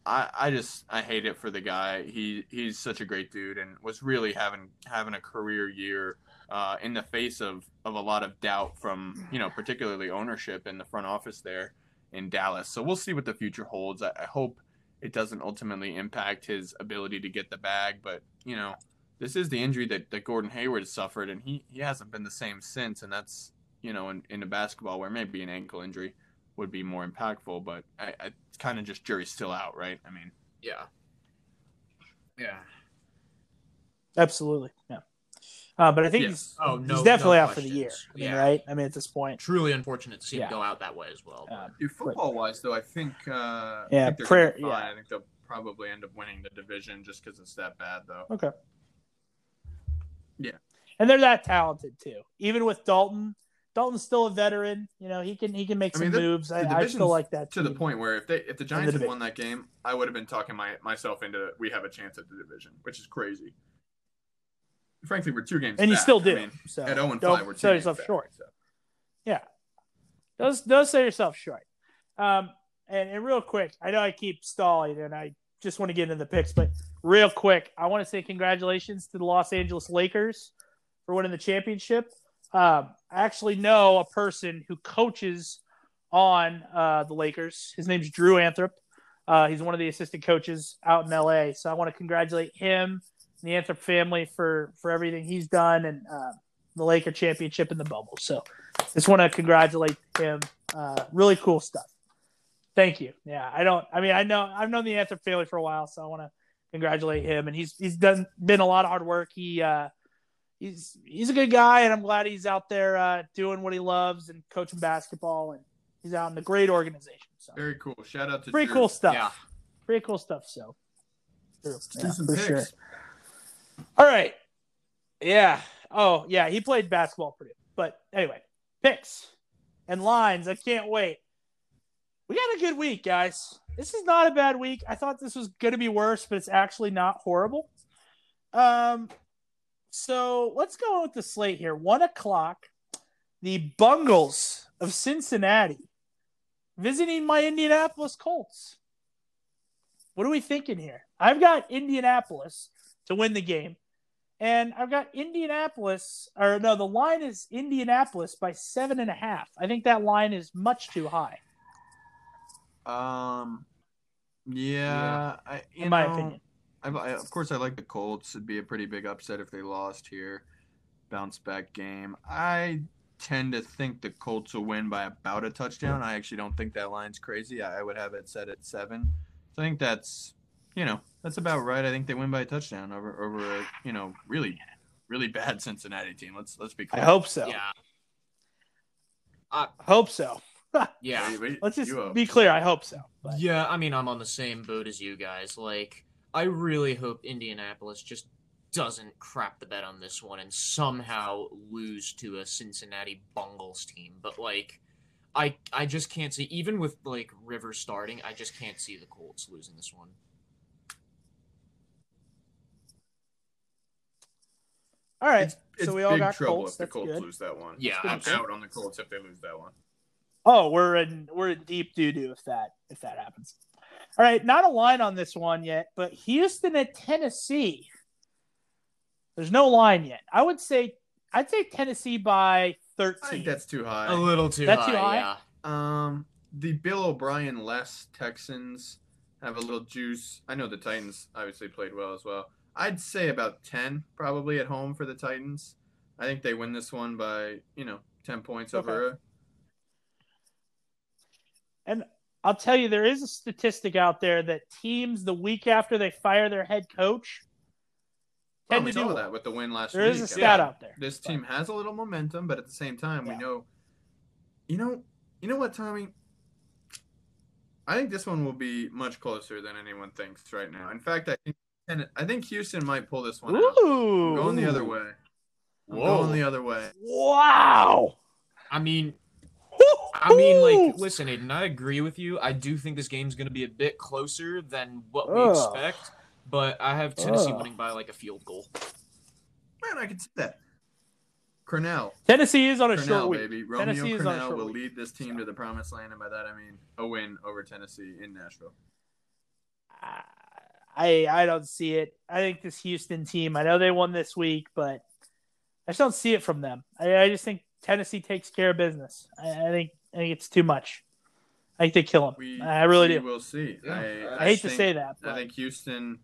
I, I just I hate it for the guy. He he's such a great dude and was really having having a career year uh, in the face of, of a lot of doubt from you know particularly ownership in the front office there in Dallas. So we'll see what the future holds. I, I hope it doesn't ultimately impact his ability to get the bag, but you know this is the injury that, that Gordon Hayward has suffered and he, he hasn't been the same since and that's you know in, in a basketball where maybe an ankle injury would be more impactful, but I, I it's kind of just jury's still out, right? I mean, Yeah. Yeah. Absolutely, yeah. Uh, but I think Yes. he's, Oh, no- he's definitely no out for the year. I mean, Yeah. right? I mean, at this point, Truly unfortunate to see Yeah. him go out that way as well. uh, football wise though, I think uh, Yeah, I think they're prayer- gonna be fine. yeah. I think they'll probably end up winning the division just because it's that bad though. okay. Yeah. and they're that talented too. Even with Dalton, Dalton's still a veteran. You know, he can he can make I some mean, the- moves. the I, I still like that To the point where if they if the Giants had won that game, I would have been talking my myself into we have a chance at the division, which is crazy. Frankly, we're two games and you back. still I do. mean, so at 0 and 5 we're two sell yourself back, short. so. Yeah, does does sell yourself short. Um, and, and real quick, I know I keep stalling, and I just want to get into the picks, but real quick, I want to say congratulations to the Los Angeles Lakers for winning the championship. Um, I actually know a person who coaches on uh, the Lakers. His name's Drew Anthrop. Uh, he's one of the assistant coaches out in LA. So I want to congratulate him the Anthrop family for for everything he's done. And uh, the Laker championship in the bubble. So just want to congratulate him. Uh, really cool stuff. Thank you. Yeah, I don't. I mean, I know I've known the Anthrop family for a while, so I want to congratulate him. And he's he's done been a lot of hard work. He uh, he's he's a good guy, and I'm glad he's out there uh, doing what he loves and coaching basketball, and he's out in the great organization. So Very cool. Shout out to pretty Drew. cool stuff. Yeah. Pretty cool stuff. So, True. Let's Yeah, do some for picks. sure. All right. Yeah. Oh, yeah. He played basketball for Purdue. But anyway, picks and lines. I can't wait. We got a good week, guys. This is not a bad week. I thought this was going to be worse, but it's actually not horrible. Um, so let's go with the slate here. One o'clock. The Bungles of Cincinnati visiting my Indianapolis Colts. What are we thinking here? I've got Indianapolis to win the game. And I've got Indianapolis, or no, the line is Indianapolis by seven and a half. I think that line is much too high, Um, yeah, I, you in my know, opinion. I, I, of course, I like the Colts. It'd be a pretty big upset if they lost here. Bounce back game. I tend to think the Colts will win by about a touchdown. I actually don't think that line's crazy. I, I would have it set at seven. So I think that's, you know, that's about right. I think they win by a touchdown over over a, you know, really, really bad Cincinnati team. Let's let's be clear. I hope so. Yeah. I hope so. Yeah. Wait, wait, Let's just uh, be clear. I hope so. But Yeah, I mean, I'm on the same boat as you guys. Like, I really hope Indianapolis just doesn't crap the bed on this one and somehow lose to a Cincinnati Bungles team. But like, I I just can't see even with like River starting, I just can't see the Colts losing this one. All right. It's so we all got trouble Colts. if the Colts good. lose that one. Yeah, I'm absolutely. out on the Colts if they lose that one. Oh, we're in we're in deep doo doo if that if that happens. All right, not a line on this one yet, but Houston at Tennessee. There's no line yet. I would say I'd say Tennessee by I 13. think that's too high. A little too That's high, too high? yeah. Um, the Bill O'Brien less Texans have a little juice. I know the Titans obviously played well as well. I'd say about ten probably at home for the Titans. I think they win this one by you know ten points over. A, And I'll tell you, there is a statistic out there that teams the week after they fire their head coach tend we to do saw that with the win last There week. is a stat mean, out there. This team has a little momentum, but at the same time, Yeah. we know. You know, you know what, Tommy? I think this one will be much closer than anyone thinks right now. In fact, I think and I think Houston might pull this one out. Ooh. I'm going the other way. I'm Whoa. going the other way. Wow. I mean, I mean, like, listen, Aidan, I agree with you. I do think this game's going to be a bit closer than what we Ugh. expect, but I have Tennessee Ugh. winning by like a field goal. Man, I can see that. Crennel, Tennessee is on a Crennel, short week. baby. Romeo Tennessee is on a Crennel short will week. lead this team to the promised land, and by that I mean a win over Tennessee in Nashville. Ah. I I don't see it. I think this Houston team. I know they won this week, but I just don't see it from them. I, I just think Tennessee takes care of business. I, I think I think it's too much. I think they kill them. We, I really do. We'll see. Yeah. I, I hate to say that, but I think Houston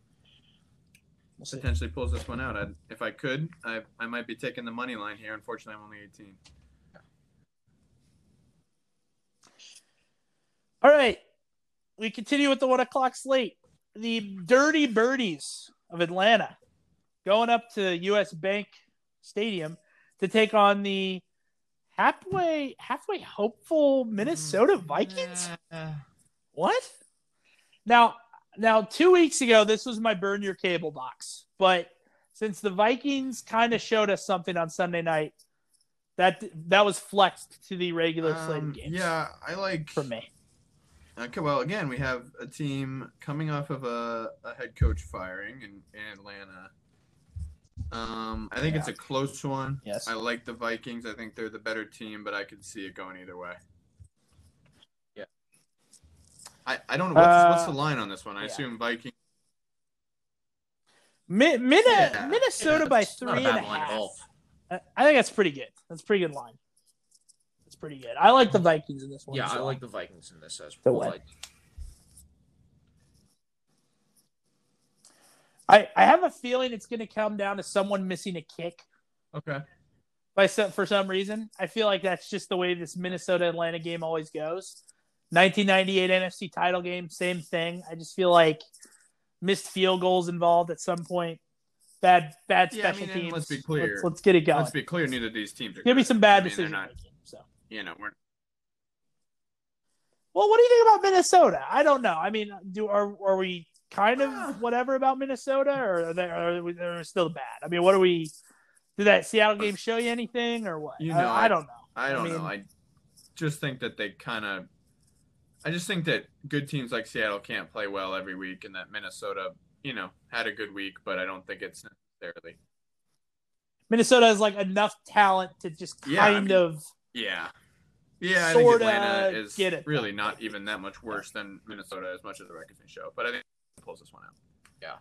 we'll potentially pulls this one out. I'd, if I could, I, I might be taking the money line here. Unfortunately, I'm only 18. All right, we continue with the one o'clock slate. The Dirty Birdies of Atlanta going up to U.S. Bank Stadium to take on the halfway halfway hopeful Minnesota Vikings. Uh, What? Now, now, two weeks ago, this was my burn your cable box. But since the Vikings kind of showed us something on Sunday night, that that was flexed to the regular slate Um, games. yeah, I like. for me. Okay, well, again, we have a team coming off of a, a head coach firing in, in Atlanta. Um, I think it's a close one. Yes. I like the Vikings. I think they're the better team, but I could see it going either way. Yeah. I, I don't know what's, what's Uh, the line on this one. I yeah. assume Vikings. Mi- Min- Yeah. Minnesota by three and a half. I think that's pretty good. That's a pretty good line. Pretty good. I like the Vikings in this one. Yeah, as I like the Vikings in this as well. Like, I, I have a feeling it's going to come down to someone missing a kick. Okay. by some, for some reason. I feel like that's just the way this Minnesota Atlanta game always goes. 1998 NFC title game, same thing. I just feel like missed field goals involved at some point. Bad, bad Yeah, I special mean, teams. let's be clear. Let's, let's get it going. Let's be clear. Neither of these teams are. Give me some bad I mean, they're decision not- making. So, You know, we're well, what do you think about Minnesota? I don't know. I mean, do are are we kind of whatever about Minnesota, or are they are we- they're still bad? I mean, what are we? Did that Seattle game show you anything, or what? You I- know, I, I- don't know. I don't mean- know. I just think that they kind of. I just think that good teams like Seattle can't play well every week, and that Minnesota, you know, had a good week, but I don't think it's necessarily. Minnesota has like enough talent to just Yeah, I kind mean, of Yeah. Yeah, I think Sorta Atlanta is get it really not even that much worse than Minnesota, as much as the record can show. But I think it pulls this one out. Yeah,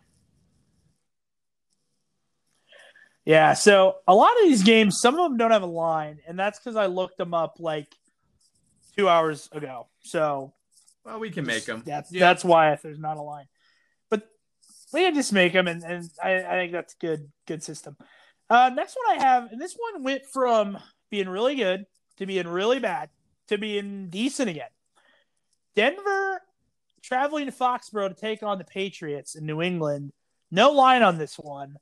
Yeah, so a lot of these games, some of them don't have a line, and that's because I looked them up like two hours ago. So Well, we can make them. that's Yeah. that's why there's not a line. But we can just make them, and, and I, I think that's good good system. Uh, next one I have, and this one went from being really good to being really bad to being decent again. Denver traveling to Foxborough to take on the Patriots in New England. No line on this one.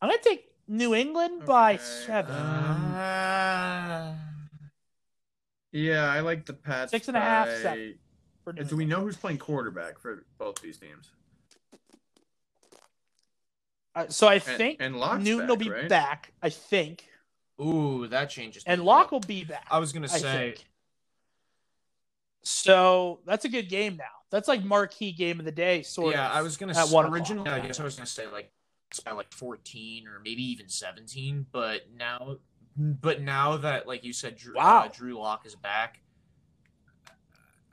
I'm gonna take New England by seven. Uh, Yeah, I like the Pats. Six and a half, by- seven. Do we know who's playing quarterback for both these teams? Uh, so I And, think and Newton back, will be right? back. I think, ooh, that changes. and Lock will be back. I was gonna say. So that's a good game now. That's like marquee game of the day, sort yeah, of. I was gonna at s- one o'clock. originally. I guess I was gonna say like it's by like fourteen or maybe even seventeen, but now, but now that like you said, Drew, Wow. uh, Drew Lock is back.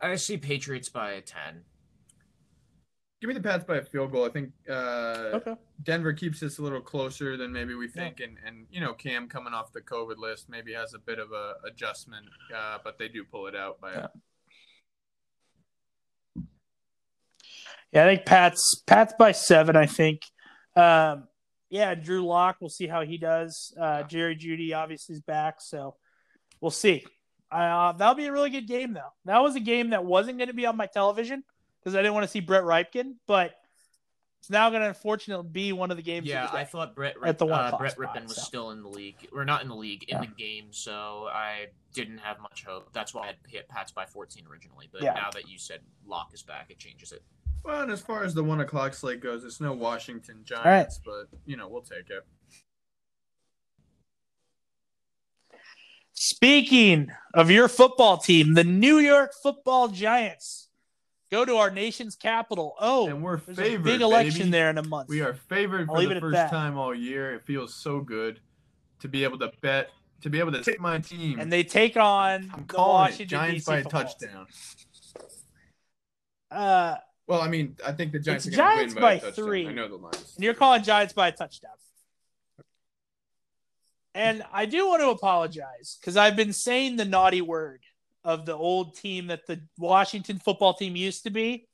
I see Patriots by a ten. Give me the Pats by a field goal. I think uh, Okay. Denver keeps this a little closer than maybe we think, and and you know Cam coming off the COVID list maybe has a bit of a adjustment, uh, but they do pull it out by. Yeah. Yeah, I think Pat's Pat's by seven. I think. Um, yeah, Drew Lock. We'll see how he does. Uh, Jerry Jeudy obviously is back, so we'll see. Uh, that'll be a really good game, though. That was a game that wasn't going to be on my television because I didn't want to see Brett Rypien, but it's now going to unfortunately be one of the games. of Yeah, the day. I thought Brett At the one uh, Brett spot, Rypien was so. still in the league, or not in the league, in Yeah. the game. So I didn't have much hope. That's why I had hit Pats by fourteen originally. But Yeah. now that you said Lock is back, it changes it. Well, and as far as the one o'clock slate goes, it's no Washington Giants, but you know we'll take it. Speaking of your football team, the New York Football Giants go to our nation's capital. Oh, and we're there's favored. a big election baby. there in a month. We are favored I'll for the first that. time all year. It feels so good to be able to bet, to be able to take my team. and they take on I'm the calling Washington it Giants DC by a football touchdown. Uh, Well, I mean, I think the Giants are going to Giants win by, by a touchdown. three. I know the lines. and you're calling Giants by a touchdown. And I do want to apologize because I've been saying the naughty word of the old team that the Washington football team used to be,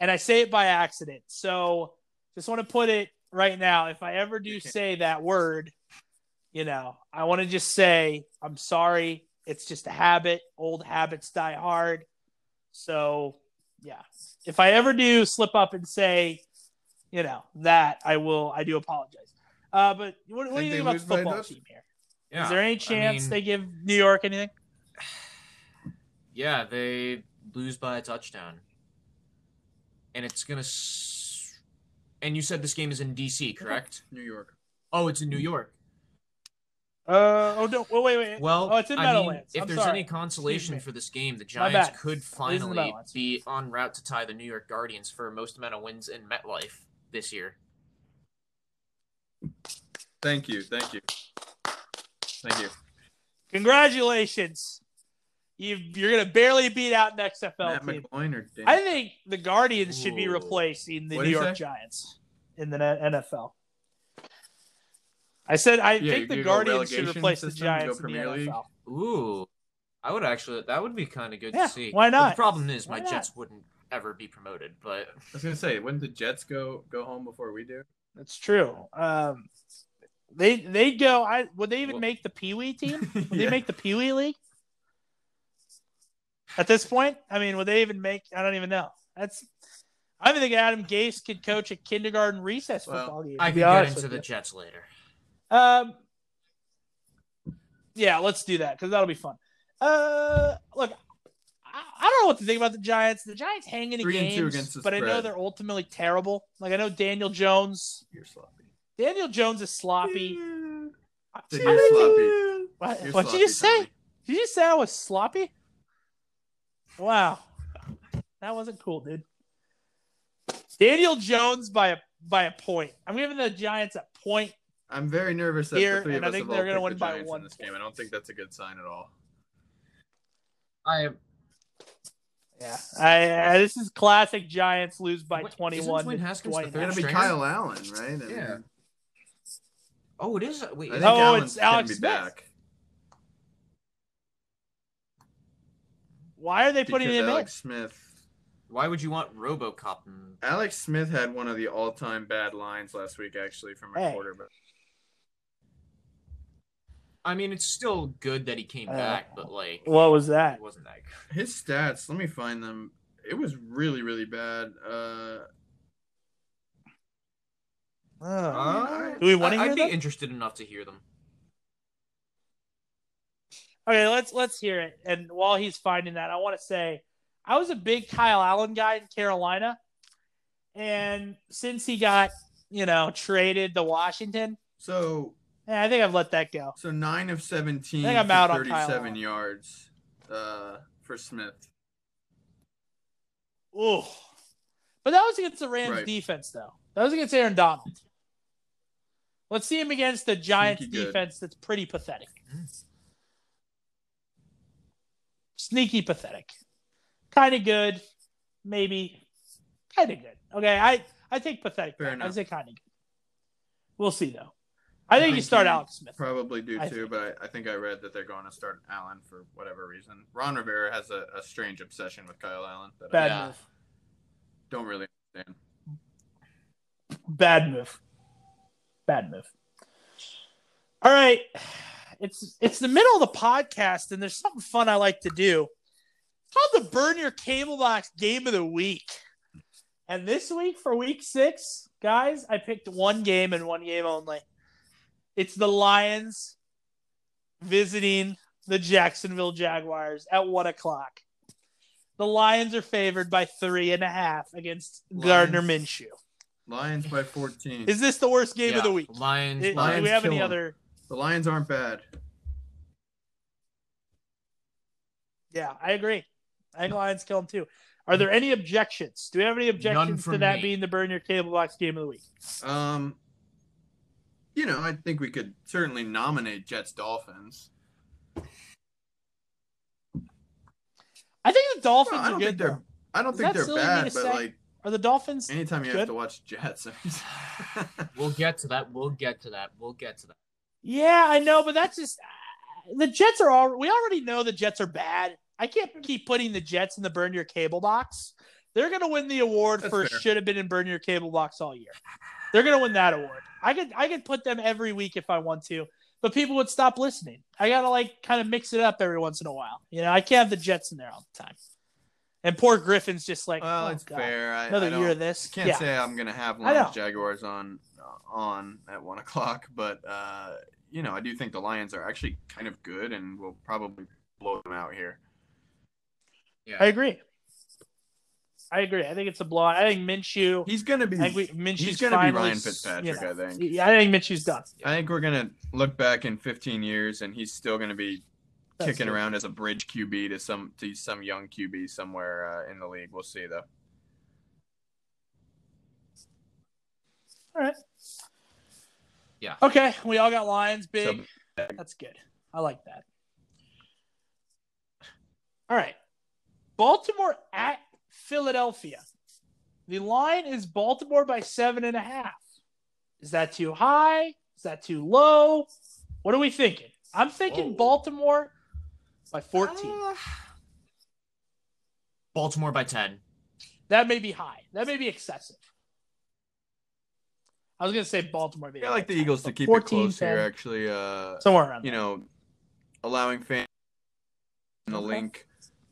and I say it by accident. So just want to put it right now. If I ever do say that word, you know, I want to just say I'm sorry. It's just a habit. Old habits die hard. So yeah, if I ever do slip up and say, you know, that I will, I do apologize. Uh, but what, what do you Think about the lose by a football team here? Is Yeah, there any I chance mean, they give New York anything? Yeah, they lose by a touchdown, and it's gonna. S- and you said this game is in DC, correct? New York. Oh, it's in New York. Uh oh no! Well, wait, wait. Well, oh, it's in I mean, if I'm there's sorry. any consolation for this game, the Giants could finally be en route to tie the New York Guardians for most amount of wins in MetLife this year. Thank you. Thank you. Thank you. Congratulations! You you're gonna barely beat out an XFL Matt team. McCoy or Dan? I think the Guardians should be replacing the What'd New York say? Giants in the NFL. I said I Yeah, think the Guardians should replace the system, you Giants in the League? NFL. Ooh, I would actually. That would be kind of good Yeah, to see. why But not? the problem is, Why my not? Jets wouldn't ever be promoted. But I was gonna say, wouldn't the Jets go go home before we do? That's true. Um, They they go. I would they even Well- make the Pee Wee team? Would they make the Pee Wee league? At this point, I mean, would they even make? I don't even know. That's. I even think Adam Gase could coach a kindergarten recess Well, football game. I to can get into the you. Jets later. Um. Yeah, let's do that because that'll be fun. Uh, look, I, I don't know what to think about the Giants. The Giants hang in Three and games, two against the but I know they're ultimately terrible. Like I know Daniel Jones. You're sloppy. Daniel Jones is sloppy. Said I- you're sloppy. What, You're what'd sloppy, you just say? Tommy. Did you say I was sloppy? Wow, that wasn't cool, dude. Daniel Jones by a by a point. I'm giving the Giants a point. I'm very nervous that Here, the three and of I think they're gonna win the by Giants one in this point. game. I don't think that's a good sign at all. I am. Yeah, I, I this is classic Giants lose by Wait, 21 isn't Dwayne to Haskins the third It's gonna be? Kyle Allen, right? I Yeah. mean, oh, it is. Wait, I is think Oh, Allen's it's Alex be Smith. back. Why are they putting because him Alex Smith. Why would you want RoboCop? in- Alex Smith had one of the all-time bad lines last week, actually, from a Hey. quarterback. I mean, it's still good that he came Uh, back, but like. What was that? it wasn't that good. His stats, let me find them. It was really, really bad. Uh. Uh, Do we wanna I- hear I'd be interested enough to hear them. Okay, let's let's hear it. And while he's finding that, I want to say I was a big Kyle Allen guy in Carolina, and since he got you know traded to Washington, so eh, I think I've let that go. so nine of seventeen I think I'm for out on thirty-seven Allen. yards uh, for Smith. Ooh, but that was against the Rams Right. defense, though. That was against Aaron Donald. Let's see him against the Giants Sneaky good. defense. That's pretty pathetic. Mm. Sneaky pathetic. Kind of good, maybe. Kind of good. Okay, I I take pathetic. Fair back. I say kind of good. We'll see though. I think you start Alex Smith. Probably do I too, think- but I, I think I read that they're going to start Allen for whatever reason. Ron Rivera has a, a strange obsession with Kyle Allen that Bad Yeah. move. I don't really understand. Bad move. Bad move. All right. It's it's the middle of the podcast, and there's something fun I like to do. It's called the Burn Your Cable Box Game of the Week. And this week for week six, guys, I picked one game and one game only. It's the Lions visiting the Jacksonville Jaguars at one o'clock. The Lions are favored by three and a half against Gardner Minshew. Lions by 14. Is this the worst game Yeah, of the week? Lions. It- do Lions we have any kill 'em. other? The Lions aren't bad. Yeah, I agree. I think Lions kill them too. Are there any objections? Do we have any objections to that me. being the burn your cable box game of the week? Um, you know, I think we could certainly nominate Jets Dolphins. I think the Dolphins Well, I are don't good. think they're. though. I don't Is think they're silly of me bad, but say? like Are the Dolphins? anytime you Good. have to watch Jets, We'll get to that. We'll get to that. We'll get to that. Yeah, I know, but that's just the Jets are all. We already know the Jets are bad. I can't keep putting the Jets in the burn your cable box. They're gonna win the award That's for fair. should have been in burn your cable box all year. They're gonna win that award. I could I could put them every week if I want to, but people would stop listening. I gotta like kind of mix it up every once in a while. You know, I can't have the Jets in there all the time. And poor Griffin's just like, well, oh, it's God. fair. I, Another I year of this. Can't yeah. say I'm gonna have know. Lions Jaguars on on at one o'clock, but uh, you know, I do think the Lions are actually kind of good, and we'll probably blow them out here. Yeah. I agree. I agree. I think it's a blowout. I think Minshew. He's gonna be. I think we, Minshew's he's gonna finally, be Ryan you Fitzpatrick. know, I think. Yeah, I think Minshew's done. I think we're gonna look back in 15 years, and he's still gonna be That's kicking it. around as a bridge QB to some to some young QB somewhere uh, in the league. We'll see though. All right. Yeah. Okay, we all got Lions big. So- That's good. I like that. All right. Baltimore at Philadelphia. The line is Baltimore by seven and a half. Is that too high? Is that too low? What are we thinking? I'm thinking Whoa. Baltimore by 14. Uh, Baltimore by ten. That may be high. That may be excessive. I was gonna say Baltimore. Yeah, I like the Eagles to keep 14, it close 10, here. Actually, uh, somewhere around. you there. know, allowing fans in the Okay. link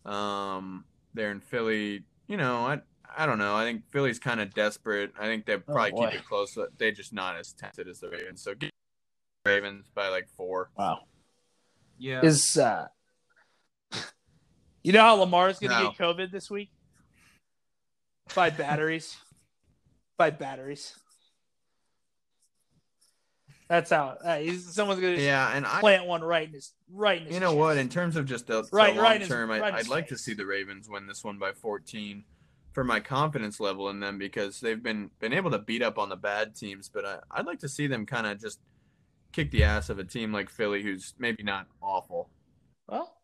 um, there in Philly. You know, I I don't know. I think Philly's kind of desperate. I think they'll probably Oh, keep it close, but they're just not as talented as the Ravens. So give the Ravens by like four. wow. Yeah. Is uh, you know how Lamar's gonna No. get COVID this week? By batteries. By batteries. That's how uh, he's, someone's gonna Yeah, and I plant one right in his right in his. You know chest. what? In terms of just the, the Right- long right his- term, right I, his I'd like to see the Ravens win this one by 14 for my confidence level in them because they've been been able to beat up on the bad teams. But I, I'd like to see them kind of just kick the ass of a team like Philly, who's maybe not awful. Well,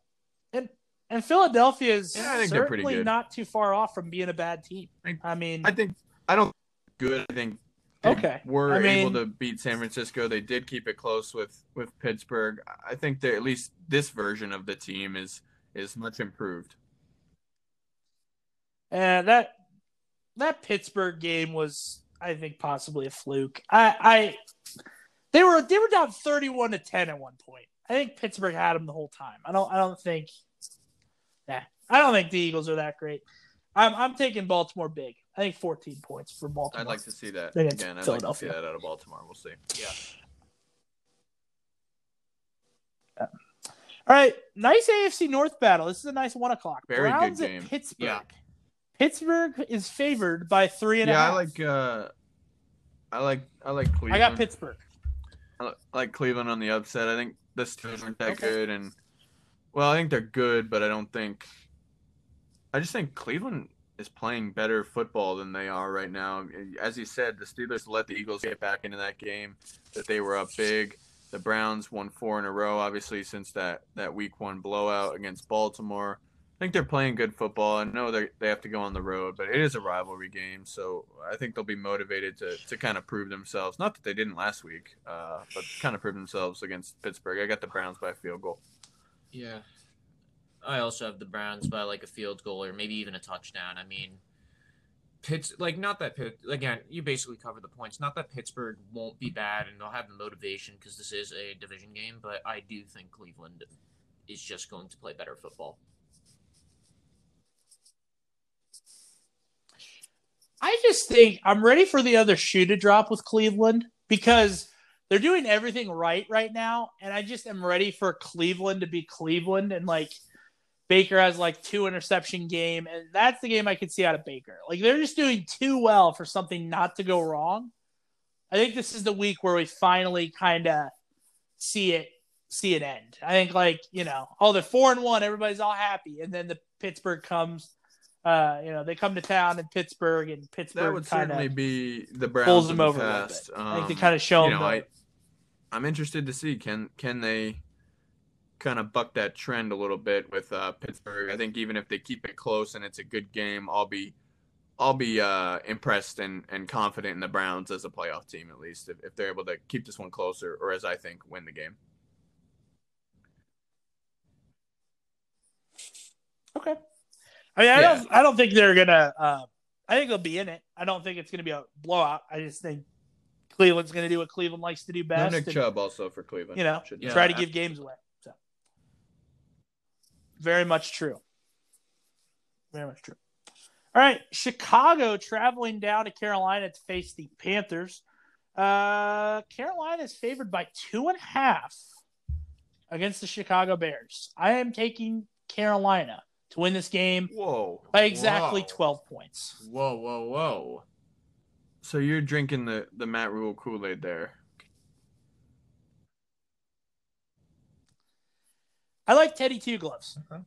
and and Philadelphia is Yeah, I think certainly not too far off from being a bad team. I- I mean, I think I don't good. I think Okay. were I able to beat San Francisco. They did keep it close with with Pittsburgh. I think that at least this version of the team is is much improved. and that that Pittsburgh game was, I think, possibly a fluke. I, I they were they were down thirty-one to ten at one point. I think Pittsburgh had them the whole time. I don't I don't think. Yeah, I don't think the Eagles are that great. I'm I'm taking Baltimore big. I think 14 points for Baltimore. I'd like to see that Against again. I'd like to see Philadelphia. that out of Baltimore. We'll see. Yeah. All right, nice AFC North battle. This is a nice one o'clock. Very good Browns game. at Pittsburgh. Yeah. Pittsburgh is favored by three and a yeah, half. I like. uh I like. I like Cleveland. I got Pittsburgh. I I like Cleveland on the upset. I think the Steelers aren't that Okay. good, and well, I think they're good, but I don't think. I just think Cleveland is playing better football than they are right now. As you said, the Steelers let the Eagles get back into that game that they were up big. The Browns won four in a row, obviously since that that Week One blowout against Baltimore. I think they're playing good football. I know they they have to go on the road, but it is a rivalry game, so I think they'll be motivated to to kind of prove themselves. Not that they didn't last week, uh, but kind of prove themselves against Pittsburgh. I got the Browns by field goal. Yeah. I also have the Browns by like a field goal or maybe even a touchdown. I mean, Pitts like not that Pitt again. You basically cover the points. Not that Pittsburgh won't be bad and they'll have the motivation because this is a division game, but I do think Cleveland is just going to play better football. I just think I'm ready for the other shoe to drop with Cleveland because they're doing everything right right now, and I just am ready for Cleveland to be Cleveland and like Baker has like two interception game, and that's the game I could see out of Baker. Like they're just doing too well for something not to go wrong. I think this is the week where we finally kind of see it see it end. I think like you know, oh they're four and one, everybody's all happy, and then the Pittsburgh comes. Uh, you know, they come to town in Pittsburgh, and That Pittsburgh would kind certainly of be the pulls them the over past. I think they Um, kind of show you them. know, the- I I'm interested to see can can they kind of buck that trend a little bit with uh, Pittsburgh. I think even if they keep it close and it's a good game, I'll be I'll be uh, impressed and, and confident in the Browns as a playoff team at least if, if they're able to keep this one closer or as I think win the game. okay. I mean, I Yeah. don't. I don't think they're gonna. Uh, I think they'll be in it. I don't think it's gonna be a blowout. I just think Cleveland's gonna do what Cleveland likes to do No best. Nick and, Chubb also for Cleveland. you know, Should- Yeah. try to give games away. Very much true. Very much true. All right, Chicago traveling down to Carolina to face the Panthers. Uh, Carolina is favored by two and a half against the Chicago Bears. I am taking Carolina to win this game Whoa. by exactly Wow. 12 points. Whoa, whoa, whoa. So you're drinking the, the Matt Rhule Kool Aid there. I like Teddy Two Gloves. Okay.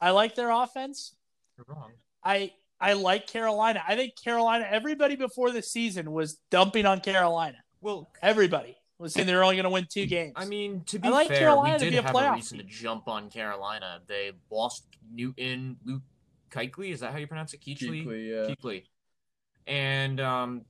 I like their offense. You're wrong. I I like Carolina. I think Carolina. Everybody before the season was dumping on Carolina. Well, Everybody was saying they're only going to win two games. I mean, to be I like fair, Carolina we to did be a have playoff a reason to jump on Carolina. They lost Newton, Luke Kuechly. Is that how you pronounce it? Keechley? Keekly, yeah. Keekly. And um,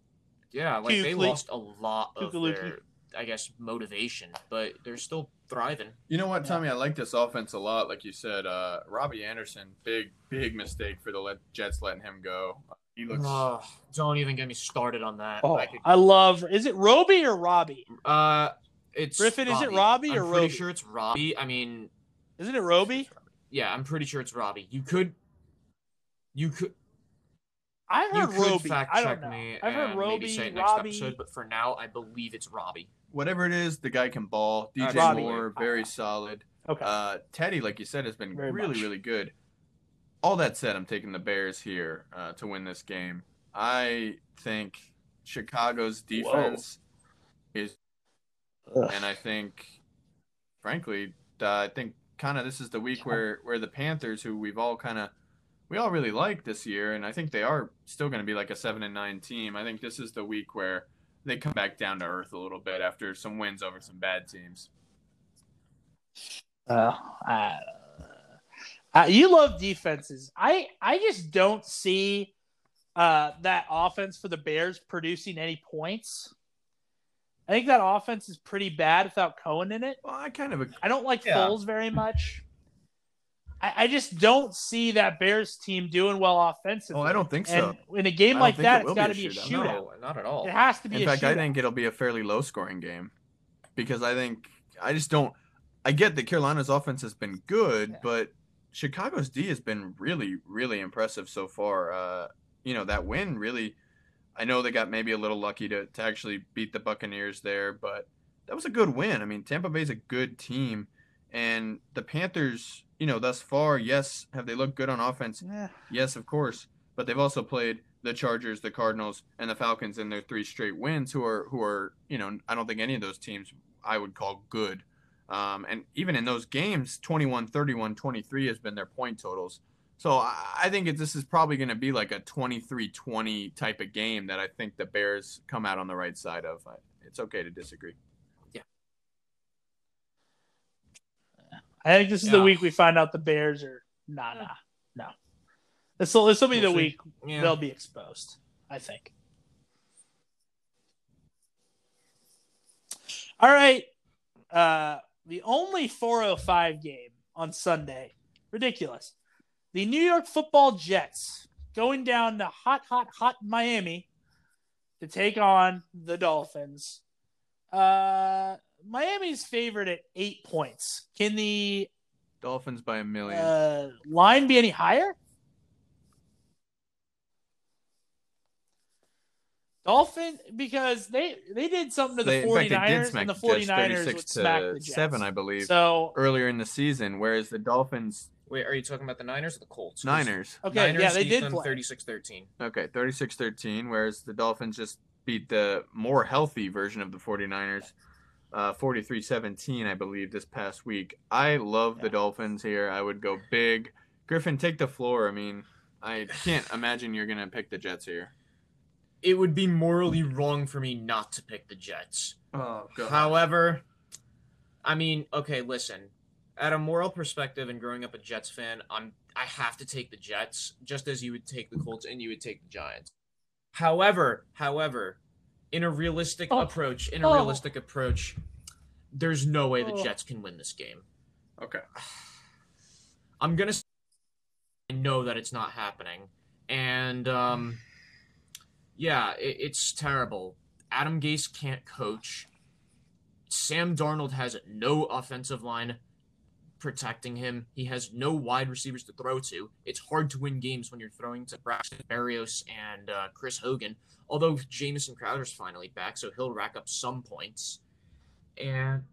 yeah, like they lost a lot of Kukaluki. their, I guess, motivation, but they're still thriving. You know what, Yeah. Tommy? I like this offense a lot. Like you said, uh, Robbie Anderson, big, big mistake for the let- Jets letting him go. He looks. Ugh, don't even get me started on that. Oh, I could, I love. Is it Roby or Robbie? uh, it's Griffin, is it Robbie. Or Robbie I'm or pretty Roby? sure it's Robbie. I mean, Isn't it Roby? yeah, I'm pretty sure it's Robbie. You could, you could, I've you heard could Roby. fact I check don't know. me I've heard and Roby, maybe say it next Robbie. episode, but for now, I believe it's Robbie. Whatever it is, the guy can ball. DJ Robbie. Moore, very solid. Okay. Uh, Teddy, like you said, has been Very really, much. really good. All that said, I'm taking the Bears here uh, to win this game. I think Chicago's defense is, Ugh. and I think, frankly, uh, I think kind of this is the week where where the Panthers, who we've all kind of we all really like this year, and I think they are still going to be like a seven and nine team. I think this is the week where they come back down to earth a little bit after some wins over some bad teams. Uh, uh, uh, you love defenses. I I just don't see uh, that offense for the Bears producing any points. I think that offense is pretty bad without Cohen in it. Well, I kind of I don't like Yeah. Foles very much. I, I just don't see that Bears team doing well offensively. Oh, I don't think so. And in a game like that, it it's got to be be a a shootout. shootout. No, not at all. It has to be. In a fact, I think it'll be a fairly low scoring game because I think I just don't. I get that Carolina's offense has been good, Yeah. but Chicago's D has been really, really impressive so far. Uh, you know that win really. I know they got maybe a little lucky to, to actually beat the Buccaneers there, but that was a good win. I mean, Tampa Bay's a good team, and the Panthers, you know, thus far, yes, have they looked good on offense? Yeah. Yes, of course. But they've also played the Chargers, the Cardinals, and the Falcons in their three straight wins, who are who are you know I don't think any of those teams I would call good. Um, and even in those games, 21, 31, 23 has been their point totals. So I, I think it, this is probably going to be like a 23-20 type of game that I think the Bears come out on the right side of. It's okay to disagree. I think this is the week we find out the Bears are nah nah no. This will this will be We'll the see. week Yeah. they'll be exposed. I think. All right. Uh, the only 405 game on Sunday. Ridiculous. The New York football Jets going down to hot, hot, hot Miami to take on the Dolphins. Uh, Miami's favored at eight points. Can the Dolphins by a million. uh, line be any higher? Dolphin because they they did something to the They- in fact, they 49ers smack and the Jets 49ers 36 would smack the Jets. seven, I believe, So earlier in the season, whereas the Dolphins Wait, are you talking about the Niners or the Colts? Niners. okay, Niners yeah, they did them play. 36-13. Okay, 36-13, whereas the Dolphins just beat the more healthy version of the 49ers, uh, 43-17, I believe, this past week. I love the Dolphins here. I would go big. Griffin, take the floor. I mean, I can't imagine you're going to pick the Jets here. It would be morally wrong for me not to pick the Jets. Oh, However, I mean, okay, listen. At a moral perspective and growing up a Jets fan, I'm I have to take the Jets just as you would take the Colts and you would take the Giants. However, however, in a realistic Oh. approach, in a Oh. realistic approach, there's no way the Oh. Jets can win this game. Okay. I'm gonna. s- I know that it's not happening, and um, yeah, it, it's terrible. Adam Gase can't coach. Sam Darnold has no offensive line protecting him. He has no wide receivers to throw to. It's hard to win games when you're throwing to Braxton Berrios and uh, Chris Hogan. Although Jamison Crowder's finally back, so he'll rack up some points. And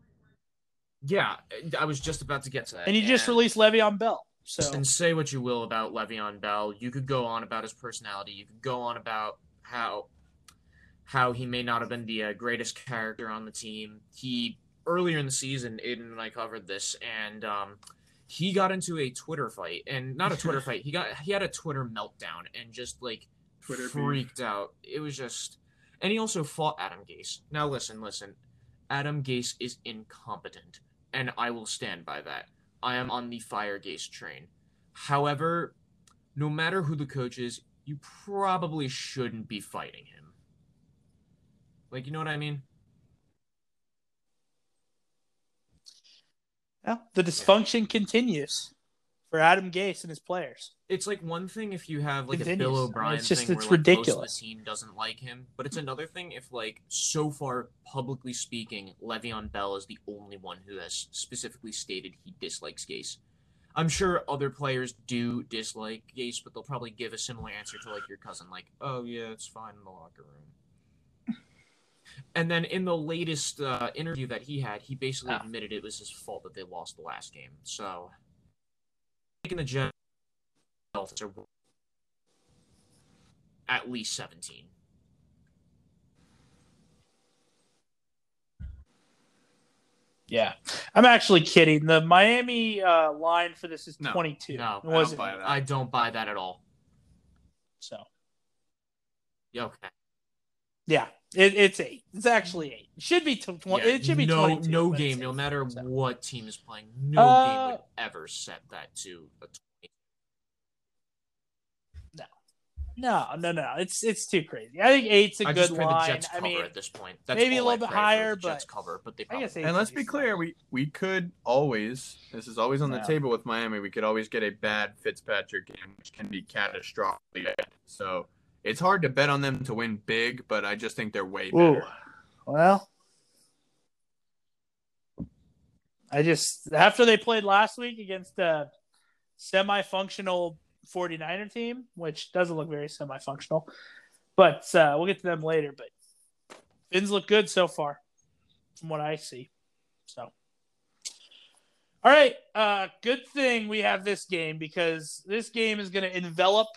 yeah, I was just about to get to that. and you just released Le'Veon Bell. So and say what you will about Le'Veon Bell. You could go on about his personality. You could go on about how how he may not have been the uh, greatest character on the team. He earlier in the season, Aidan and I covered this, and um, he got into a Twitter fight, and not a Twitter fight. He got he had a Twitter meltdown and just like Twitter beef. freaked out. It was just, and he also fought Adam Gase. Now listen, listen. Adam Gase is incompetent, and I will stand by that. I am on the fire Gase train. However, no matter who the coach is, you probably shouldn't be fighting him. Like, you know what I mean? well, the dysfunction continues for Adam Gase and his players. It's like one thing if you have like a Continues. Bill I mean, O'Brien it's just- thing it's where like, most ridiculous. of the team doesn't like him, but it's another thing if like so far publicly speaking, Le'Veon Bell is the only one who has specifically stated he dislikes Gase. I'm sure other players do dislike Gase, but they'll probably give a similar answer to like your cousin, like, "Oh yeah, it's fine in the locker room." And then in the latest uh, interview that he had, he basically Ah. admitted it was his fault that they lost the last game. So, taking the Jets are at least 17. Yeah, I'm actually kidding. The Miami uh, line for this is No. 22. No, I don't buy that. I don't buy that at all. So Yeah, okay. yeah, it, it's eight. It's actually eight. It should be tw- tw- Yeah, it should be no, no game, no matter So- what team is playing, no Uh, game would ever set that to a 20. No, no, no. No. It's it's too crazy. I think eight's a I good just pray the line. Jets I mean, at this point. That's maybe a all I little bit higher, the Jets but cover, but they I probably guess And let's be clear, we we could always this is always on the Yeah. table with Miami. We could always get a bad Fitzpatrick game, which can be catastrophic. So it's hard to bet on them to win big, but I just think they're way Ooh. better. Well, I just after they played last week against a semi-functional 49er team, which doesn't look very semi-functional, but uh, we'll get to them later. But Finns look good so far, from what I see. So, all right, uh, good thing we have this game because this game is going to envelop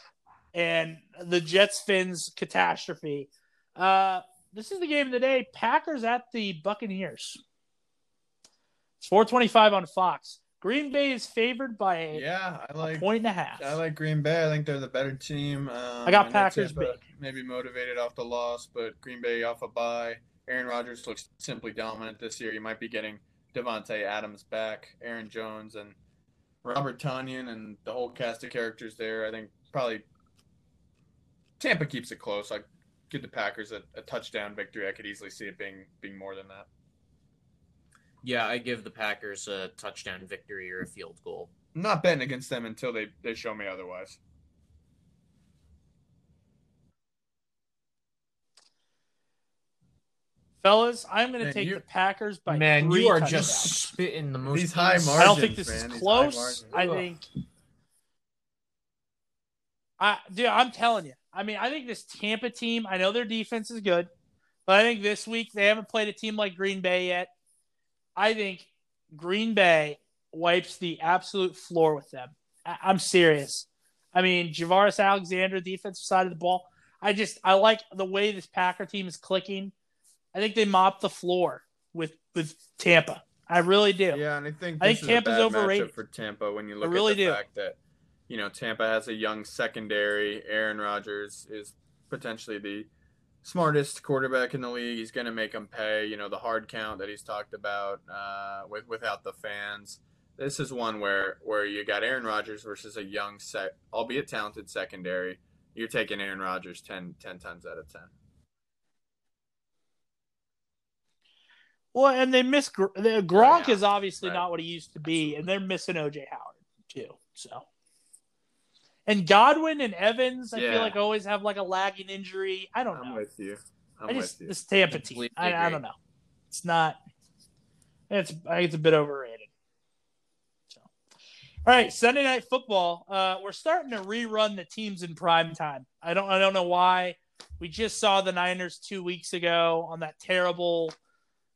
and the Jets Finns catastrophe. Uh, this is the game of the day. Packers at the Buccaneers. It's 425 on Fox. Green Bay is favored by a, Yeah, I like point and a half. I like Green Bay. I think they're the better team. Um, I got know Packers big. Maybe motivated off the loss, but Green Bay off a bye. Aaron Rodgers looks simply dominant this year. You might be getting Davante Adams back, Aaron Jones, and Robert Tonyan, and the whole cast of characters there. I think probably Tampa keeps it close. I give the Packers a, a touchdown victory. I could easily see it being being more than that. Yeah, I give the Packers a touchdown victory or a field goal. I'm not betting against them until they, they show me otherwise. Fellas, I'm going to take you- the Packers by Man, three you are touchdowns. just spitting the most. These high ins- I don't think this is man, these high close. I think. I dude, I'm telling you. I mean, I think this Tampa team. I know their defense is good, but I think this week they haven't played a team like Green Bay yet. I think Green Bay wipes the absolute floor with them. I, I'm serious. I mean, Javaris Alexander, defensive side of the ball. I just I like the way this Packer team is clicking. I think they mop the floor with with Tampa. I really do. Yeah, and I think I think is Tampa's overrated. for Tampa when you look I really at the do. fact that you know Tampa has a young secondary. Aaron Rodgers is potentially the smartest quarterback in the league. He's going to make them pay. You know the hard count that he's talked about uh, with without the fans. This is one where where you got Aaron Rodgers versus a young albeit talented secondary. You're taking Aaron Rodgers 10, 10 times out of ten. Well, and they miss Gronk yeah. is obviously Right. not what he used to be, and they're missing OJ Howard too. So, and Godwin and Evans, I Yeah. feel like always have like a lagging injury. I don't I'm know. with you. I'm I just with you. this Tampa team. I, I don't know. It's not. It's I think it's a bit overrated. So, all right, Sunday night football. Uh, we're starting to rerun the teams in prime time. I don't. I don't know why. We just saw the Niners two weeks ago on that terrible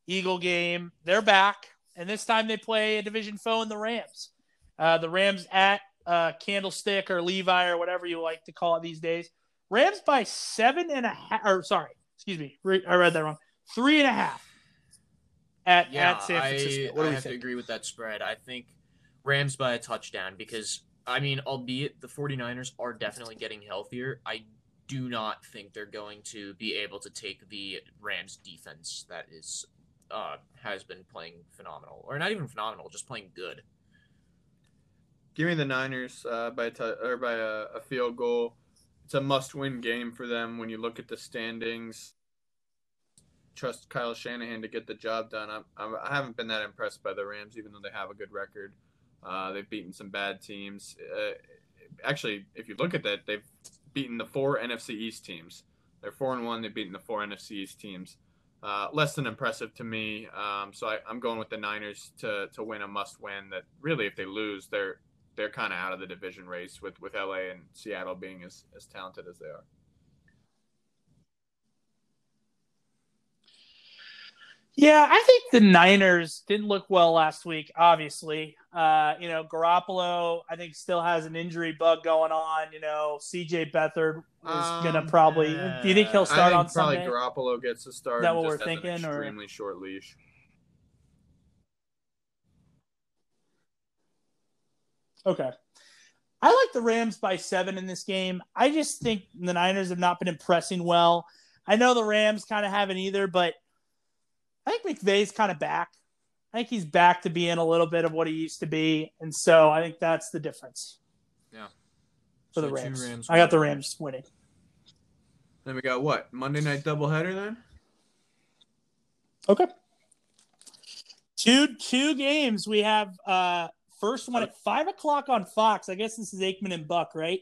Eagle game. They're back, and this time they play a division foe in the Rams. Uh, the Rams at uh, Candlestick or Levi or whatever you like to call it these days. Rams by seven and a half. Or sorry, excuse me, Re- I read that wrong. Three and a half at Yeah, at San Francisco. I, what do I have to agree with that spread. I think Rams by a touchdown because, I mean, albeit the 49ers are definitely getting healthier, I do not think they're going to be able to take the Rams defense that is uh, has been playing phenomenal, or not even phenomenal, just playing good. Give me the Niners uh, by a t- or by a, a field goal. It's a must-win game for them when you look at the standings. Trust Kyle Shanahan to get the job done. I'm, I'm, I haven't been that impressed by the Rams, even though they have a good record. Uh, they've beaten some bad teams. Uh, actually, if you look at that, they've beaten the four NFC East teams. They're four and one. They've beaten the four NFC East teams. Uh, less than impressive to me. Um, so I, am going with the Niners to to win a must win. That really, if they lose, they're they're kind of out of the division race with with LA and Seattle being as as talented as they are. Yeah, I think the Niners didn't look well last week. Obviously, uh, you know Garoppolo, I think still has an injury bug going on. You know, C.J. Beathard is um, gonna probably. do you think he'll start think on probably Sunday? Garoppolo gets a start. Is that what we're thinking? An or extremely short leash. Okay. I like the Rams by seven in this game. I just think the Niners have not been impressing well. I know the Rams kind of haven't either, but I think McVay's kind of back. I think he's back to being a little bit of what he used to be, and so I think that's the difference. Yeah. For So the Rams, Rams I got the. Rams winning. Then we got what Monday night doubleheader then. Okay. Two two games. We have uh first one at five o'clock on Fox. I guess this is Aikman and Buck, right?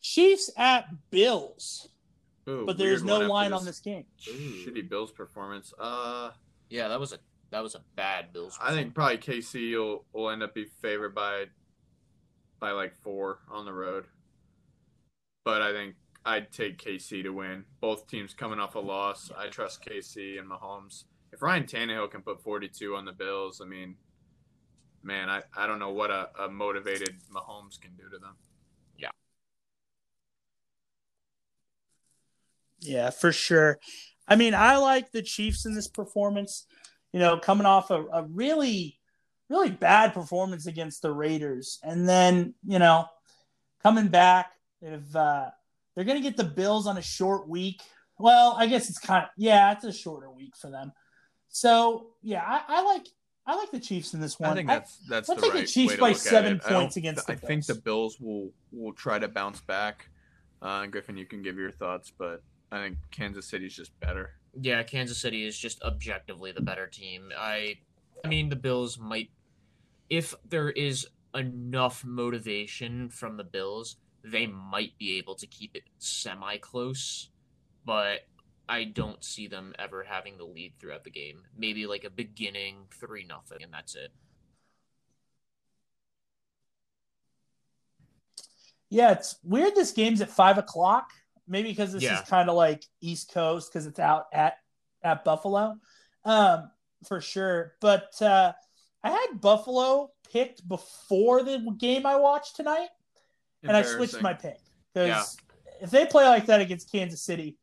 Chiefs at Bills, Ooh, but there's no one after line on this game. Shitty Bills performance. Uh, Yeah, that was a that was a bad Bills. I think probably KC will will end up be favored by by like four on the road. But I think I'd take KC to win. Both teams coming off a loss. I trust KC and Mahomes. If Ryan Tannehill can put 42 on the Bills, I mean, man, I, I don't know what a, a motivated Mahomes can do to them. Yeah, Yeah, for sure. I mean, I like the Chiefs in this performance. You know, coming off a, a really, really bad performance against the Raiders, and then you know, coming back, if uh, they're going to get the Bills on a short week. Well, I guess it's kind of yeah, it's a shorter week for them. So yeah, I, I like I like the Chiefs in this one. I think that's that's I'll the take the right Chiefs way to by look at seven it. I points against the I think the Bills. Bills will will try to bounce back. Uh, and Griffin, you can give your thoughts, but I think Kansas City's just better. Yeah, Kansas City is just objectively the better team. I I mean the Bills might if there is enough motivation from the Bills, they might be able to keep it semi close, but I don't see them ever having the lead throughout the game. Maybe like a beginning 3 nothing and that's it. Yeah, it's weird. This game's at five o'clock. Maybe because this Yeah. is kind of like East Coast because it's out at at Buffalo, um, for sure. But uh, I had Buffalo picked before the game I watched tonight, and I switched my pick because if they play like that against Kansas City,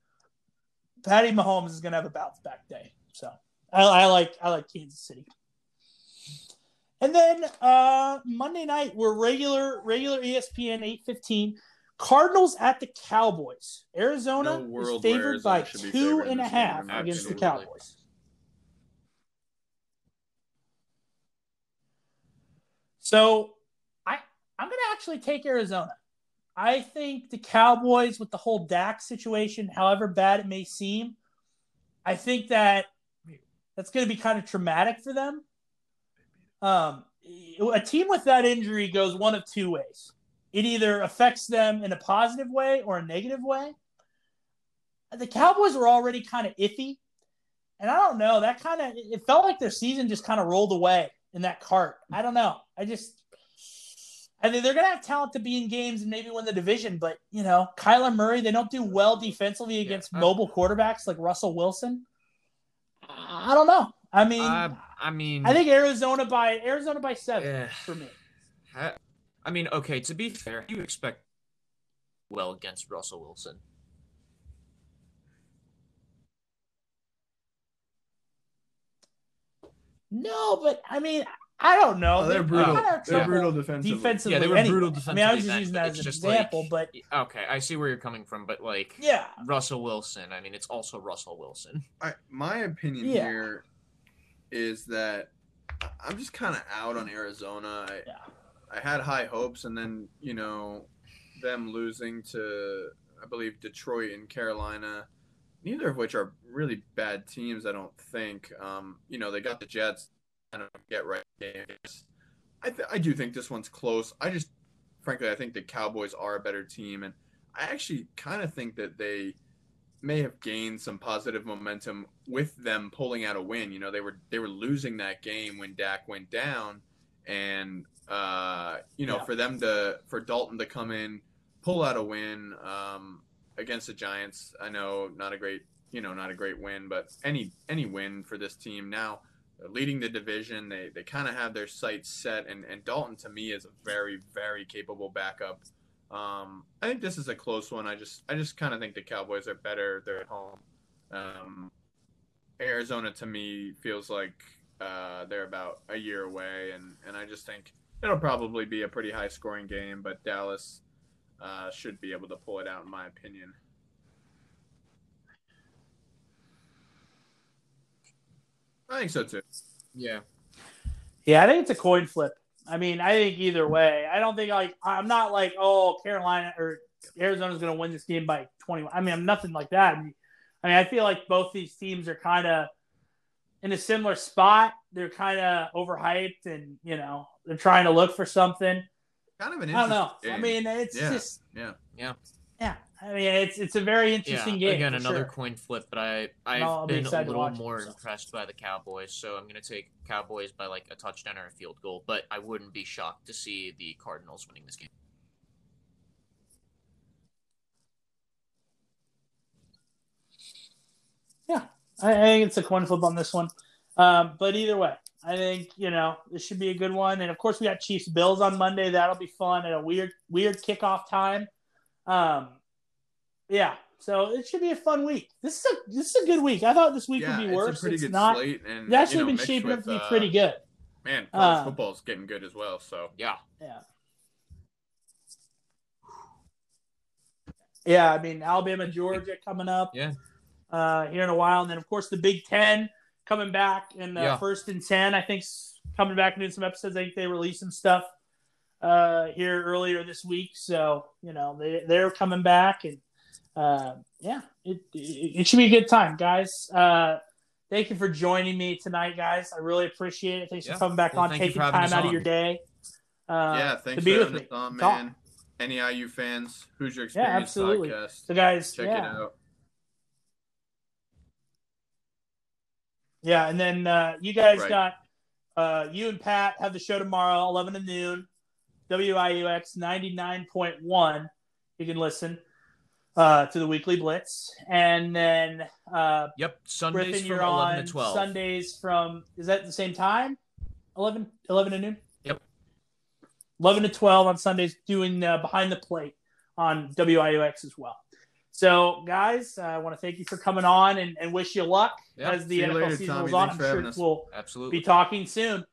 Patty Mahomes is gonna have a bounce back day. So I, I like I like Kansas City. And then uh, Monday night we're regular regular ESPN eight fifteen. Cardinals at the Cowboys. Arizona No is favored by Arizona should be two favored and a half my against the. Cowboys. So I I'm gonna actually take Arizona. I think the Cowboys with the whole Dak situation, however bad it may seem, I think that that's going to be kind of traumatic for them. Um, a team with that injury goes one of two ways. It either affects them in a positive way or a negative way. The Cowboys were already kind of iffy. And I don't know, that kind of it felt like their season just kind of rolled away in that cart. I don't know. I just I think they're gonna have talent to be in games and maybe win the division, but you know, Kyler Murray, they don't do well defensively against I- mobile quarterbacks like Russell Wilson. I don't know. I mean, Uh, I mean I think Arizona by Arizona by seven Yeah. for me. I mean, okay, to be fair, you expect well against Russell Wilson. No, but I mean, I don't know. Oh, they're brutal. Uh, they're brutal defensively. defensively. Yeah, they were anyway. brutal I mean, I was just using but that it's as an just like- example, but Okay, I see where you're coming from, but like yeah, Russell Wilson, I mean, it's also Russell Wilson. I, my opinion Yeah. here is that I- I'm just kind of out on Arizona. I, Yeah. I had high hopes, and then you know them losing to I believe Detroit and Carolina, neither of which are really bad teams. I don't think. Um, you know they got the Jets and a get right games. I th- I do think this one's close. I just, frankly, I think the Cowboys are a better team, and I actually kind of think that they may have gained some positive momentum with them pulling out a win. You know, they were they were losing that game when Dak went down, and uh, you know, Yeah. for them to for Dalton to come in, pull out a win um, against the Giants. I know not a great you know not a great win, but any any win for this team now. They're leading the division. They they kind of have their sights set, and, and Dalton to me is a very very capable backup. Um, I think this is a close one. I just I just kind of think the Cowboys are better. They're at home. Um, Arizona to me feels like uh, they're about a year away, and, and I just think it'll probably be a pretty high scoring game, but Dallas uh, should be able to pull it out, in my opinion. I think so too. Yeah. Yeah, I think it's a coin flip. I mean, I think either way. I don't think like I'm not like oh Carolina or Arizona's going to win this game by 21. I mean, I'm nothing like that. I mean, I mean, I feel like both these teams are kind of in a similar spot. They're kind of overhyped, and you know they're trying to look for something. Kind of an I don't interesting know. I mean, it's Yeah. just yeah. Yeah. Yeah. I mean, it's it's a very Yeah. interesting game. Again, another sure. coin flip, but I I'll I've be been a little watch it, more so. impressed by the Cowboys, so I'm gonna take Cowboys by like a touchdown or a field goal. But I wouldn't be shocked to see the Cardinals winning this game. I, I think it's a coin flip on this one. Um, but either way, I think you know this should be a good one. And of course, we got Chiefs Bills on Monday. That'll be fun at a weird weird kickoff time. Um, yeah, so it should be a fun week. This is a this is a good week. I thought this week yeah, would be worse. It's a pretty it's good not. slate, and It's actually you know, been shaping up to be uh, pretty good. Man, college Uh, football's getting good as well. So Yeah. Yeah. Yeah, I mean Alabama, Georgia coming up. Yeah. Uh, here in a while, and then of course the Big Ten coming back in the Yeah. first and ten. I think coming back and doing some episodes. I think they released some stuff uh, here earlier this week. So you know they they're coming back, and uh, yeah, it, it it should be a good time, guys. Uh, thank you for joining me tonight, guys. I really appreciate it. Thanks Yeah. for coming back Well, on, taking time us out of your day. Uh, yeah, thanks to for be with me. us on, Talk. man. Any IU fans, Who's Your experience Yeah, absolutely. podcast? So guys, Check yeah. it out. Yeah, and then uh, you guys Right. got uh, you and Pat have the show tomorrow, eleven to noon, WIUX ninety nine point one. You can listen uh, to the weekly blitz, and then uh, Yep. Sundays Griffin, from you're eleven on to twelve. Sundays from is that the same time? 11, 11 to noon. Yep. Eleven to twelve on Sundays, doing uh, behind the plate on WIUX as well. So, guys, I want to thank you for coming on and, and wish you luck Yep. as the See NFL later, season Tommy. rolls on. Thanks I'm sure we'll Absolutely. be talking soon.